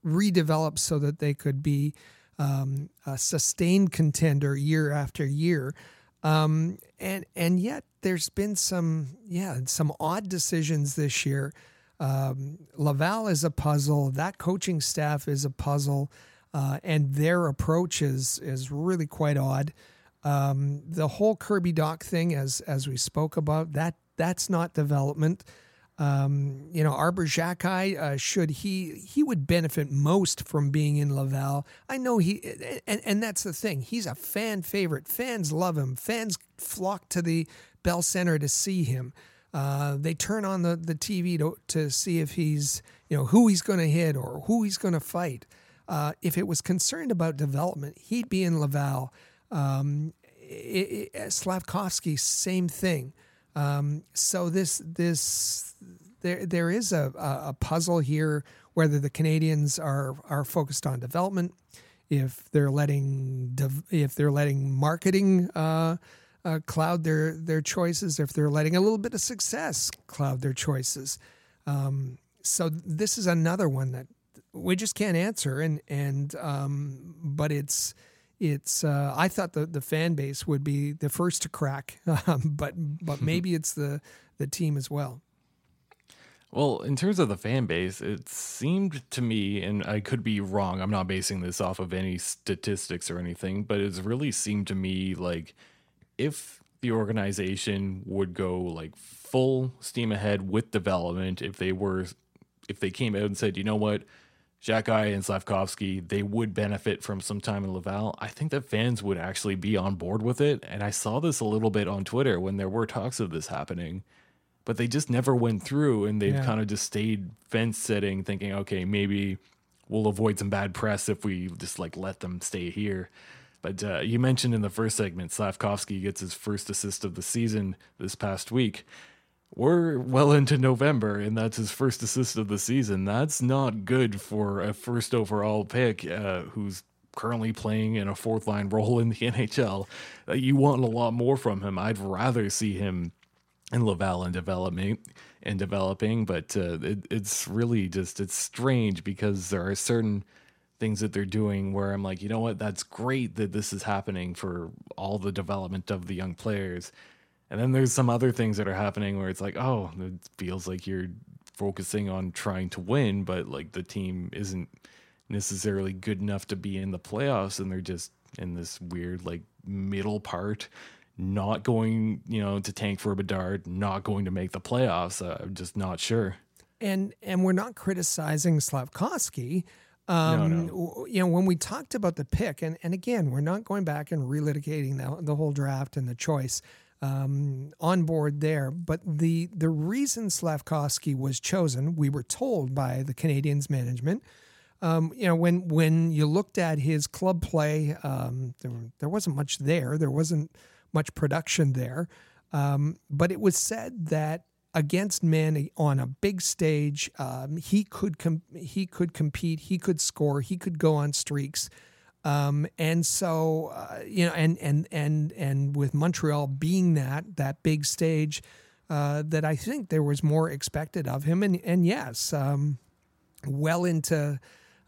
redevelop so that they could be um, a sustained contender year after year. Um, and and yet there's been some yeah some odd decisions this year. Um, Laval is a puzzle. That coaching staff is a puzzle, uh, and their approach is is really quite odd. Um, the whole Kirby Dach thing, as as we spoke about, that that's not development. Um, you know, Arber Xhekaj, uh, should he he would benefit most from being in Laval. I know he, and and that's the thing. He's a fan favorite. Fans love him. Fans flock to the Bell Center to see him. Uh, they turn on the, the TV to, to see if he's, you know, who he's going to hit or who he's going to fight. Uh, if it was concerned about development, he'd be in Laval. Um, it, it, Slafkovsky, same thing. Um, so this this there there is a, a puzzle here whether the Canadiens are are focused on development, if they're letting if they're letting marketing uh, uh, cloud their their choices, if they're letting a little bit of success cloud their choices. Um, so this is another one that we just can't answer, and and um, but it's it's uh, I thought the, the fan base would be the first to crack, um, but but maybe it's the the team as well. Well, in terms of the fan base, it seemed to me, and I could be wrong. I'm not basing this off of any statistics or anything, but it's really seemed to me like if the organization would go like full steam ahead with development, if they were, if they came out and said, you know what, Xhekaj and Slafkovsky, they would benefit from some time in Laval. I think that fans would actually be on board with it. And I saw this a little bit on Twitter when there were talks of this happening, but they just never went through and they've yeah. kind of just stayed fence sitting, thinking, okay, maybe we'll avoid some bad press if we just like let them stay here. But uh, you mentioned in the first segment, Slafkovsky gets his first assist of the season this past week we're well into November, and that's his first assist of the season. That's not good for a first overall pick uh, who's currently playing in a fourth line role in the NHL. Uh, you want a lot more from him. I'd rather see him in Laval and developing and developing, but uh, it, it's really just it's strange because there are certain things that they're doing where I'm like, you know what, that's great that this is happening for all the development of the young players and then there's some other things that are happening where it's like, oh, it feels like you're focusing on trying to win, but like the team isn't necessarily good enough to be in the playoffs, and they're just in this weird like middle part, not going, you know, to tank for a Bedard, not going to make the playoffs. Uh, I'm just not sure. And and we're not criticizing Slafkovsky. Um, No, You know, when we talked about the pick, and, and again, we're not going back and relitigating the, the whole draft and the choice um, on board there. But the the reason Slafkovsky was chosen, we were told by the Canadiens management. Um, you know, when when you looked at his club play, um, there, there wasn't much there. There wasn't much production there. Um, but it was said that against men on a big stage, um, he could com- he could compete, he could score, he could go on streaks. Um, and so uh, you know, and and and and with Montreal being that that big stage, uh, that I think there was more expected of him. And and yes, um, well into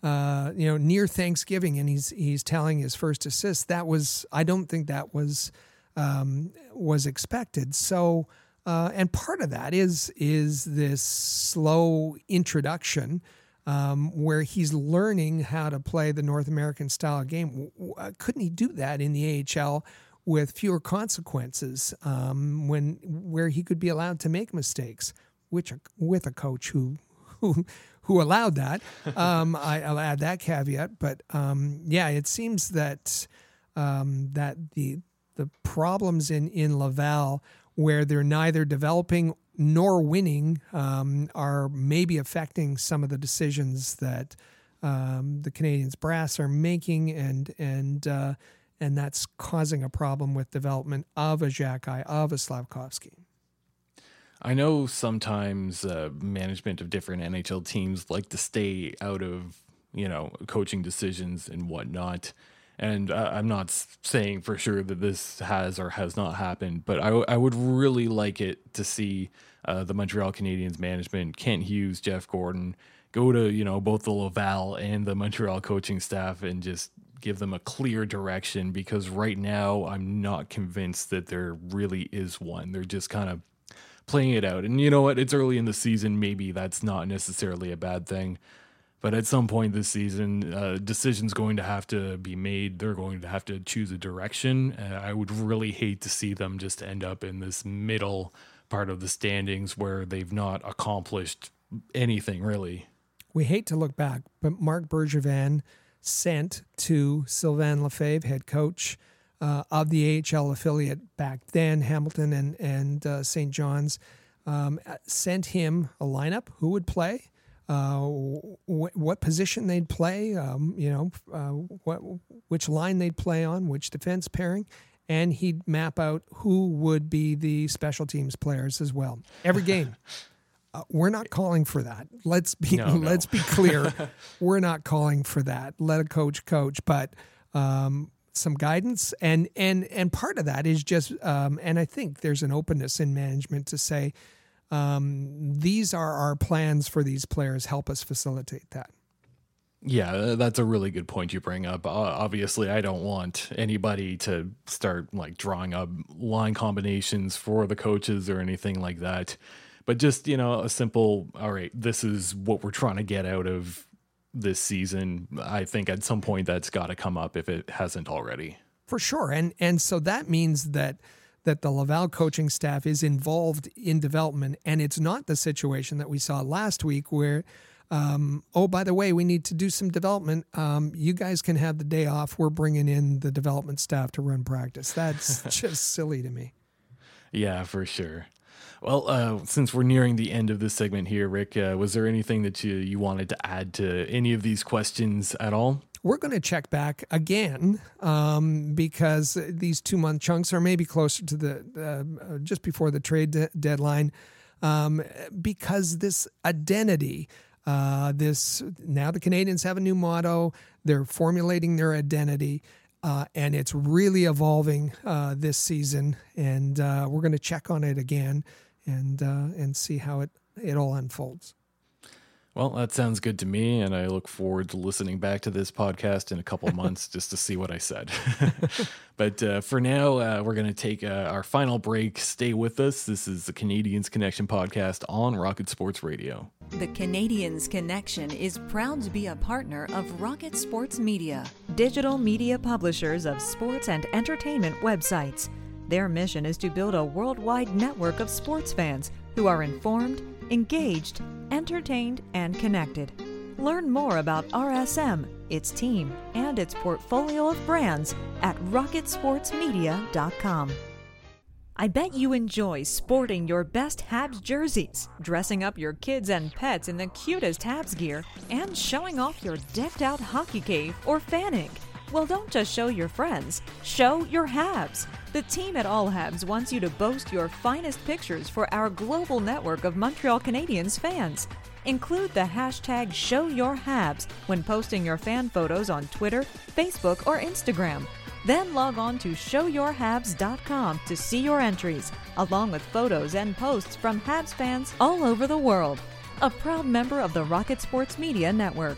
uh, you know near Thanksgiving, and he's he's telling his first assist. That was I don't think that was um, was expected. So. Uh, and part of that is is this slow introduction um, where he's learning how to play the North American style game. Uh, Couldn't he do that in the AHL with fewer consequences um, when where he could be allowed to make mistakes, which with a coach who who who allowed that? Um, I, I'll add that caveat, but um, yeah, it seems that um, that the the problems in in Laval where they're neither developing nor winning um, are maybe affecting some of the decisions that um, the Canadiens brass are making, and and uh, and that's causing a problem with development of a Xhekaj, of a Slafkovsky. I know sometimes uh, management of different NHL teams like to stay out of, you know, coaching decisions and whatnot. And I'm not saying for sure that this has or has not happened, but I, w- I would really like it to see uh, the Montreal Canadiens management, Kent Hughes, Jeff Gorton, go to, you know, both the Laval and the Montreal coaching staff and just give them a clear direction because right now I'm not convinced that there really is one. They're just kind of playing it out. And you know what? It's early in the season. Maybe that's not necessarily a bad thing. But at some point this season, uh, decisions going to have to be made. They're going to have to choose a direction. Uh, I would really hate to see them just end up in this middle part of the standings where they've not accomplished anything really. We hate to look back, but Marc Bergevin sent to Sylvain Lefebvre, head coach uh, of the AHL affiliate back then, Hamilton and and uh, St. John's, um, sent him a lineup who would play, uh, wh- what position they'd play, um, you know, uh, what which line they'd play on, which defense pairing, and he'd map out who would be the special teams players as well. Every game. Uh, we're not calling for that. Let's be No, no. let's be clear. we're not calling for that. Let a coach coach, but um, some guidance and and and part of that is just um, and I think there's an openness in management to say um, these are our plans for these players. Help us facilitate that. Yeah, that's a really good point you bring up. Uh, obviously, I don't want anybody to start like drawing up line combinations for the coaches or anything like that. But just, you know, a simple, all right, this is what we're trying to get out of this season. I think at some point that's got to come up if it hasn't already. For sure. And and so that means that that the Laval coaching staff is involved in development and it's not the situation that we saw last week where um, oh by the way we need to do some development. Um, you guys can have the day off. We're bringing in the development staff to run practice. That's just silly to me. Yeah, for sure. Well, uh, since we're nearing the end of this segment here, Rick, uh, was there anything that you, you wanted to add to any of these questions at all? we're going to check back again um, because these two month chunks are maybe closer to the uh, just before the trade de- deadline. Um, because this identity uh, this now the Canadiens have a new motto. They're formulating their identity uh, and it's really evolving uh, this season. And uh, we're going to check on it again and uh, and see how it it all unfolds Well, that sounds good to me, and I look forward to listening back to this podcast in a couple months just to see what I said. but uh, for now, uh, we're going to take uh, our final break. Stay with us. This is the Canadiens Connection podcast on Rocket Sports Radio. The Canadiens Connection is proud to be a partner of Rocket Sports Media, digital media publishers of sports and entertainment websites. Their mission is to build a worldwide network of sports fans who are informed, engaged, entertained, and connected. Learn more about RSM, its team, and its portfolio of brands at rocketsportsmedia.com. I bet you enjoy sporting your best Habs jerseys, dressing up your kids and pets in the cutest Habs gear, and showing off your decked out hockey cave or fanning. Well, don't just show your friends, show your Habs. The team at All Habs wants you to boast your finest pictures for our global network of Montreal Canadiens fans. Include the hashtag ShowYourHabs when posting your fan photos on Twitter, Facebook, or Instagram. Then log on to showyourhabs.com to see your entries, along with photos and posts from Habs fans all over the world. A proud member of the Rocket Sports Media Network.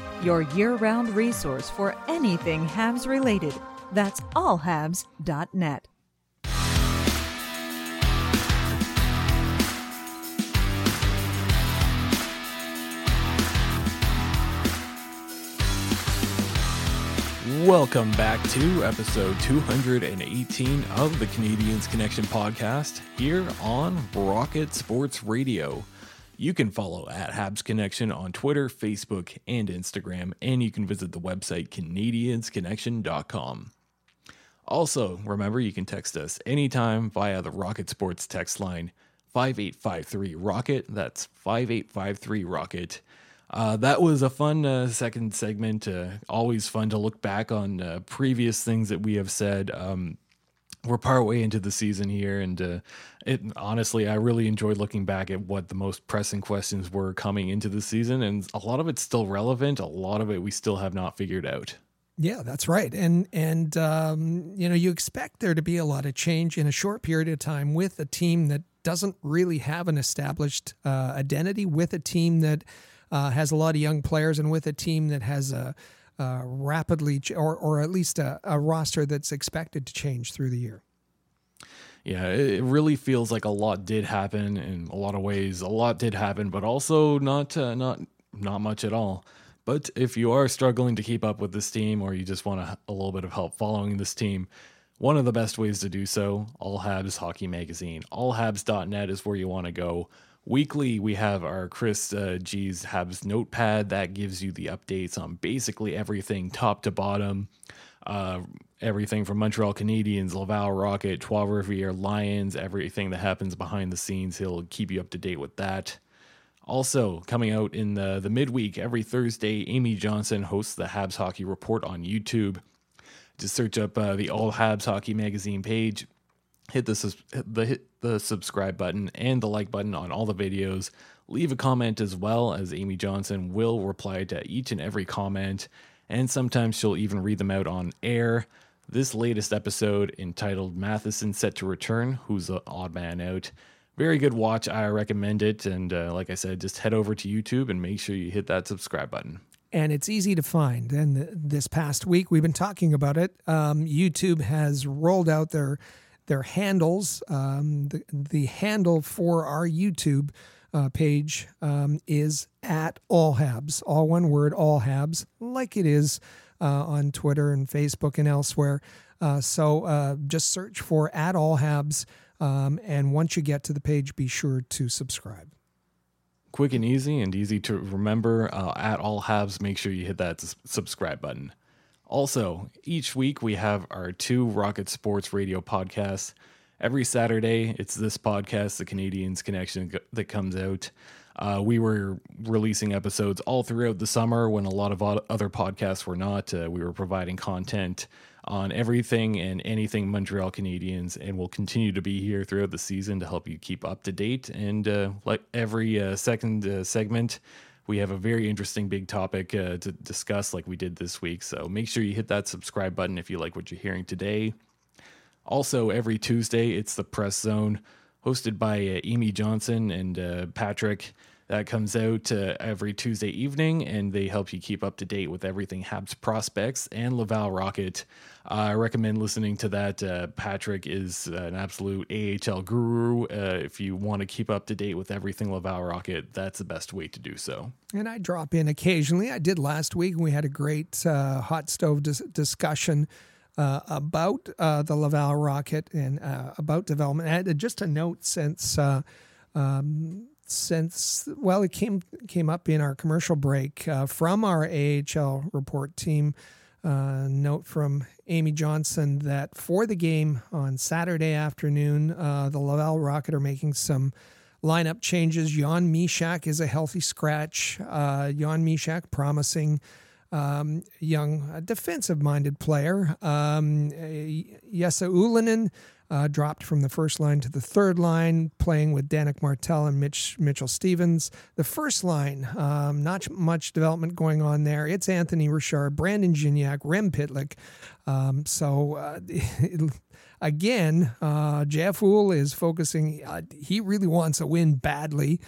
your year round resource for anything Habs related. That's allhabs.net. Welcome back to episode 218 of the Canadiens Connection podcast here on Rocket Sports Radio. You can follow at Habs Connection on Twitter, Facebook, and Instagram, and you can visit the website CanadiensConnection.com. Also, remember you can text us anytime via the Rocket Sports text line 5853 Rocket. That's 5853 Rocket. Uh, that was a fun uh, second segment. Uh, always fun to look back on uh, previous things that we have said. Um, we're partway into the season here, and uh, it honestly, I really enjoyed looking back at what the most pressing questions were coming into the season, and a lot of it's still relevant. A lot of it we still have not figured out. Yeah, that's right. And and um, you know, you expect there to be a lot of change in a short period of time with a team that doesn't really have an established uh, identity, with a team that uh, has a lot of young players, and with a team that has a, a rapidly ch- or or at least a, a roster that's expected to change through the year. Yeah, it really feels like a lot did happen in a lot of ways. A lot did happen, but also not uh, not not much at all. But if you are struggling to keep up with this team, or you just want a, a little bit of help following this team, one of the best ways to do so, All Habs Hockey Magazine. Allhabs.net is where you want to go. Weekly, we have our Chris uh, G's Habs notepad that gives you the updates on basically everything top to bottom. Uh, everything from Montreal Canadiens, Laval Rocket, Trois Rivières Lions, everything that happens behind the scenes. He'll keep you up to date with that. Also, coming out in the, the midweek every Thursday, Amy Johnson hosts the Habs Hockey Report on YouTube. Just search up uh, the All Habs Hockey Magazine page, hit the, the hit the subscribe button and the like button on all the videos. Leave a comment as well, as Amy Johnson will reply to each and every comment, and sometimes she'll even read them out on air. This latest episode, entitled Matheson Set to Return, who's the odd man out. Very good watch. I recommend it. And uh, like I said, just head over to YouTube and make sure you hit that subscribe button. and it's easy to find. And this past week, we've been talking about it. Um, YouTube has rolled out their their handles. Um, the, the handle for our YouTube uh, page um, is at all habs, all one word, all habs, like it is uh, on Twitter and Facebook and elsewhere. Uh, so uh, just search for at all Habs. Um, and once you get to the page, be sure to subscribe. Quick and easy and easy to remember. Uh, at all Habs, make sure you hit that subscribe button. Also, each week we have our two Rocket Sports radio podcasts. Every Saturday, it's this podcast, The Canadiens Connection, that comes out. Uh, we were releasing episodes all throughout the summer when a lot of other podcasts were not. Uh, we were providing content on everything and anything Montreal Canadiens, and we'll continue to be here throughout the season to help you keep up to date. And uh, like every uh, second uh, segment, we have a very interesting big topic uh, to discuss, like we did this week. So make sure you hit that subscribe button if you like what you're hearing today. Also, every Tuesday, it's the Press Zone, hosted by uh, Amy Johnson and uh, Patrick. That comes out uh, every Tuesday evening, and they help you keep up to date with everything Habs prospects and Laval Rocket. Uh, I recommend listening to that. Uh, Patrick is an absolute AHL guru. Uh, if you want to keep up to date with everything Laval Rocket, that's the best way to do so. And I drop in occasionally. I did last week, and we had a great uh, hot stove dis- discussion. Uh, about uh, the Laval rocket and uh, about development. And just a note since um, since well, it came came up in our commercial break uh, from our AHL report team. Uh, note from Amy Johnson that for the game on Saturday afternoon, uh, the Laval Rocket are making some lineup changes. Jan Mysak is a healthy scratch. Uh, Jan Mysak, promising um, young defensive minded player. Um, Jesse Ylönen uh, dropped from the first line to the third line, playing with Danick Martel and Mitch Mitchell Stevens. The first line, um, not much development going on there. It's Anthony Richard, Brandon Gignac, Rem Pitlick. Um, so uh, again, uh, Jeff Houle is focusing. Uh, he really wants a win badly.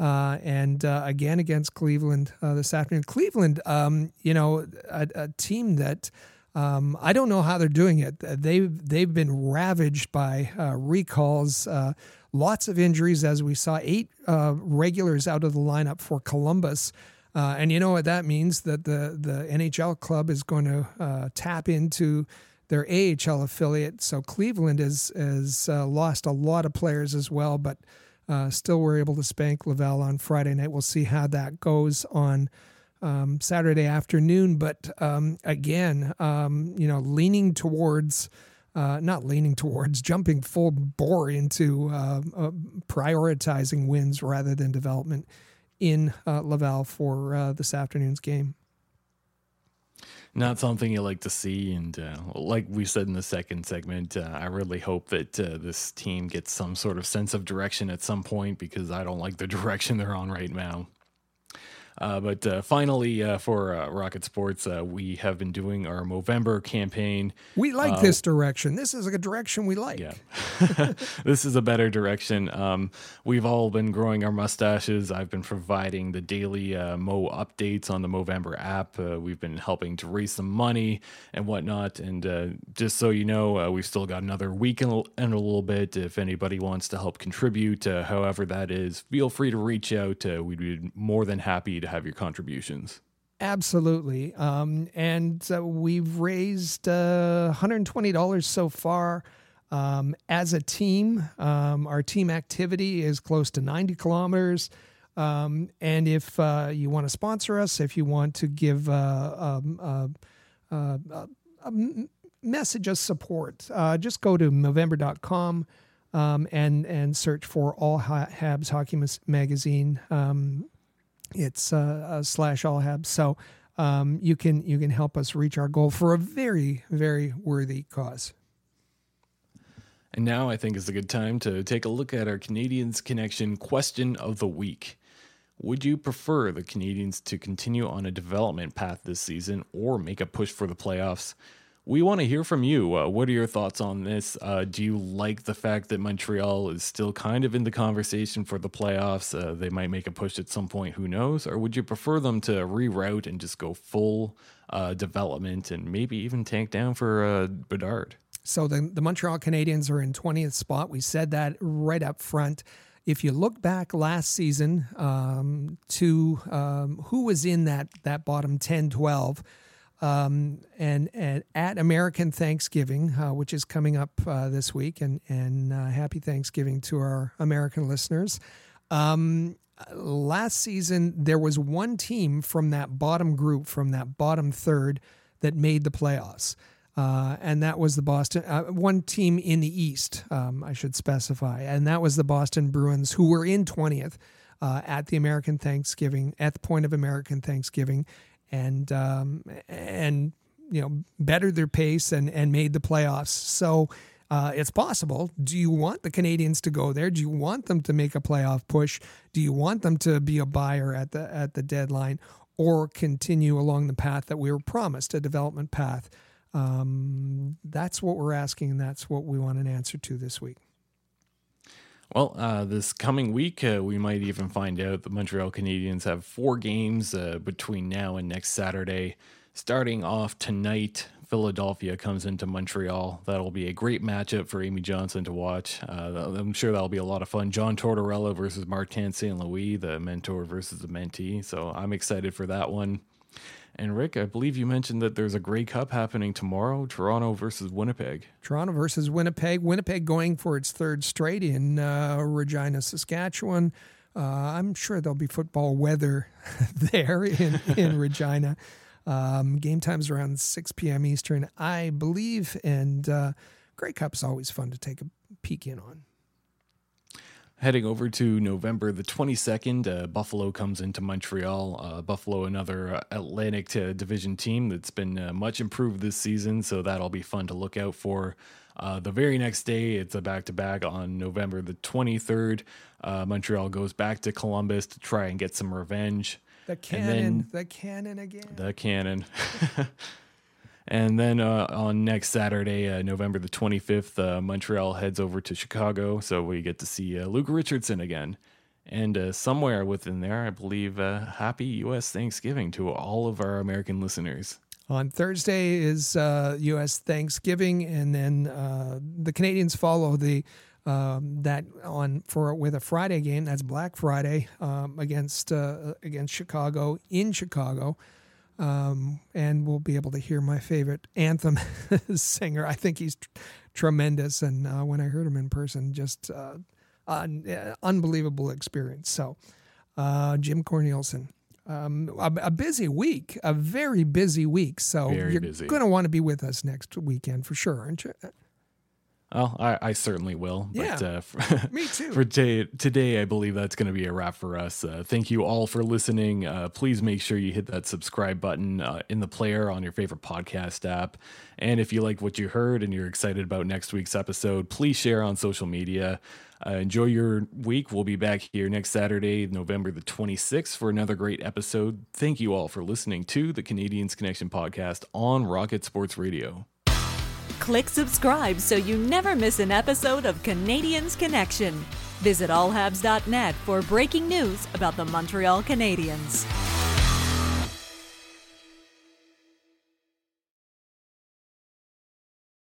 Uh, and uh, again against Cleveland uh, this afternoon. Cleveland, um, you know, a, a team that um, I don't know how they're doing it. They've they've been ravaged by uh, recalls, uh, lots of injuries, as we saw. Eight uh, regulars out of the lineup for Columbus, uh, and you know what that means that the the NHL club is going to uh, tap into their AHL affiliate. So Cleveland has has uh, lost a lot of players as well, but still were able to spank Laval on Friday night. We'll see how that goes on um, Saturday afternoon. But um, again, um, you know, leaning towards, uh, not leaning towards, jumping full bore into uh, uh, prioritizing wins rather than development in uh, Laval for uh, this afternoon's game. Not something you like to see, and uh, like we said in the second segment, I really hope that this team gets some sort of sense of direction at some point because I don't like the direction they're on right now. Uh, but uh, finally, uh, for uh, Rocket Sports, uh, we have been doing our Movember campaign. We like uh, this direction. This is a direction we like. Yeah, this is a better direction. Um, we've all been growing our mustaches. I've been providing the daily Mo updates on the Movember app. we've been helping to raise some money and whatnot. And just so you know, we've still got another week and a, and a, little bit. If anybody wants to help contribute, however that is, feel free to reach out. we'd be more than happy to have your contributions. Absolutely. Um, and uh, we've raised uh, $120 so far. Um, as a team, um, our team activity is close to 90 kilometers. Um, and if uh, you want to sponsor us, if you want to give uh, um, uh, uh, a message of support, just go to Movember.com um, and, and search for All Habs Hockey Magazine. Um, it's uh, slash all habs. So um, you can you can help us reach our goal for a very very worthy cause. And now I think is a good time to take a look at our Canadiens Connection question of the week. Would you prefer the Canadiens to continue on a development path this season or make a push for the playoffs? We want to hear from you. Uh, what are your thoughts on this? Uh, do you like the fact that Montreal is still kind of in the conversation for the playoffs? Uh, they might make a push at some point, who knows? Or would you prefer them to reroute and just go full uh, development and maybe even tank down for uh, Bedard? So the, the Montreal Canadiens are in 20th spot. We said that right up front. If you look back last season um, to um, who was in that, that bottom 10 12, Um, and, and at American Thanksgiving, uh, which is coming up uh, this week, and and uh, happy Thanksgiving to our American listeners. Um, last season, there was one team from that bottom group, from that bottom third, that made the playoffs. Uh, and that was the Boston, uh, one team in the East, um, I should specify. And that was the Boston Bruins, who were in 20th uh, at the American Thanksgiving, at the point of American Thanksgiving and um, and you know bettered their pace and and made the playoffs. So uh, it's possible. Do you want the Canadiens to go there? Do you want them to make a playoff push? Do you want them to be a buyer at the at the deadline, or continue along the path that we were promised, a development path? Um, that's what we're asking, and that's what we want an answer to this week. Well, uh, this coming week, uh, we might even find out the Montreal Canadiens have four games uh, between now and next Saturday. Starting off tonight, Philadelphia comes into Montreal. That'll be a great matchup for Amy Johnson to watch. Uh, I'm sure that'll be a lot of fun. John Tortorella versus Martin St. Louis, the mentor versus the mentee. So I'm excited for that one. And Rick, I believe you mentioned that there's a Grey Cup happening tomorrow, Toronto versus Winnipeg. Toronto versus Winnipeg. Winnipeg going for its third straight in uh, Regina, Saskatchewan. Uh, I'm sure there'll be football weather there in, in Regina. Um, game time's around 6 p.m. Eastern, I believe. And uh, Grey Cup's always fun to take a peek in on. Heading over to November the 22nd, uh, Buffalo comes into Montreal. Uh, Buffalo, another uh, Atlantic uh, Division team that's been uh, much improved this season, so that'll be fun to look out for. Uh, the very next day, it's a back to back on November the 23rd. Montreal goes back to Columbus to try and get some revenge. The cannon, the cannon again. The cannon. And then uh, on next Saturday, uh, November the 25th, uh, Montreal heads over to Chicago. So we get to see uh, Luke Richardson again. And uh, somewhere within there, I believe, uh, happy U.S. Thanksgiving to all of our American listeners. On Thursday is U.S. Thanksgiving, and then the Canadiens follow the um, that on for with a Friday game. That's Black Friday um, against against Chicago in Chicago. Um, and we'll be able to hear my favorite anthem singer. I think he's tr- tremendous, and uh, when I heard him in person, just uh, an uh, unbelievable experience. So, uh, Jim Cornelison. Um, a, a, busy week, a very busy week. So very you're going to want to be with us next weekend for sure, aren't you? Well, I, I certainly will. Yeah, but, uh, for, me too. For t- today, I believe that's going to be a wrap for us. Uh, thank you all for listening. Uh, please make sure you hit that subscribe button uh, in the player on your favorite podcast app. And if you like what you heard and you're excited about next week's episode, please share on social media. Uh, enjoy your week. We'll be back here next Saturday, November the 26th, for another great episode. Thank you all for listening to the Canadiens Connection podcast on Rocket Sports Radio. Click subscribe so you never miss an episode of Canadiens Connection. Visit allhabs.net for breaking news about the Montreal Canadiens.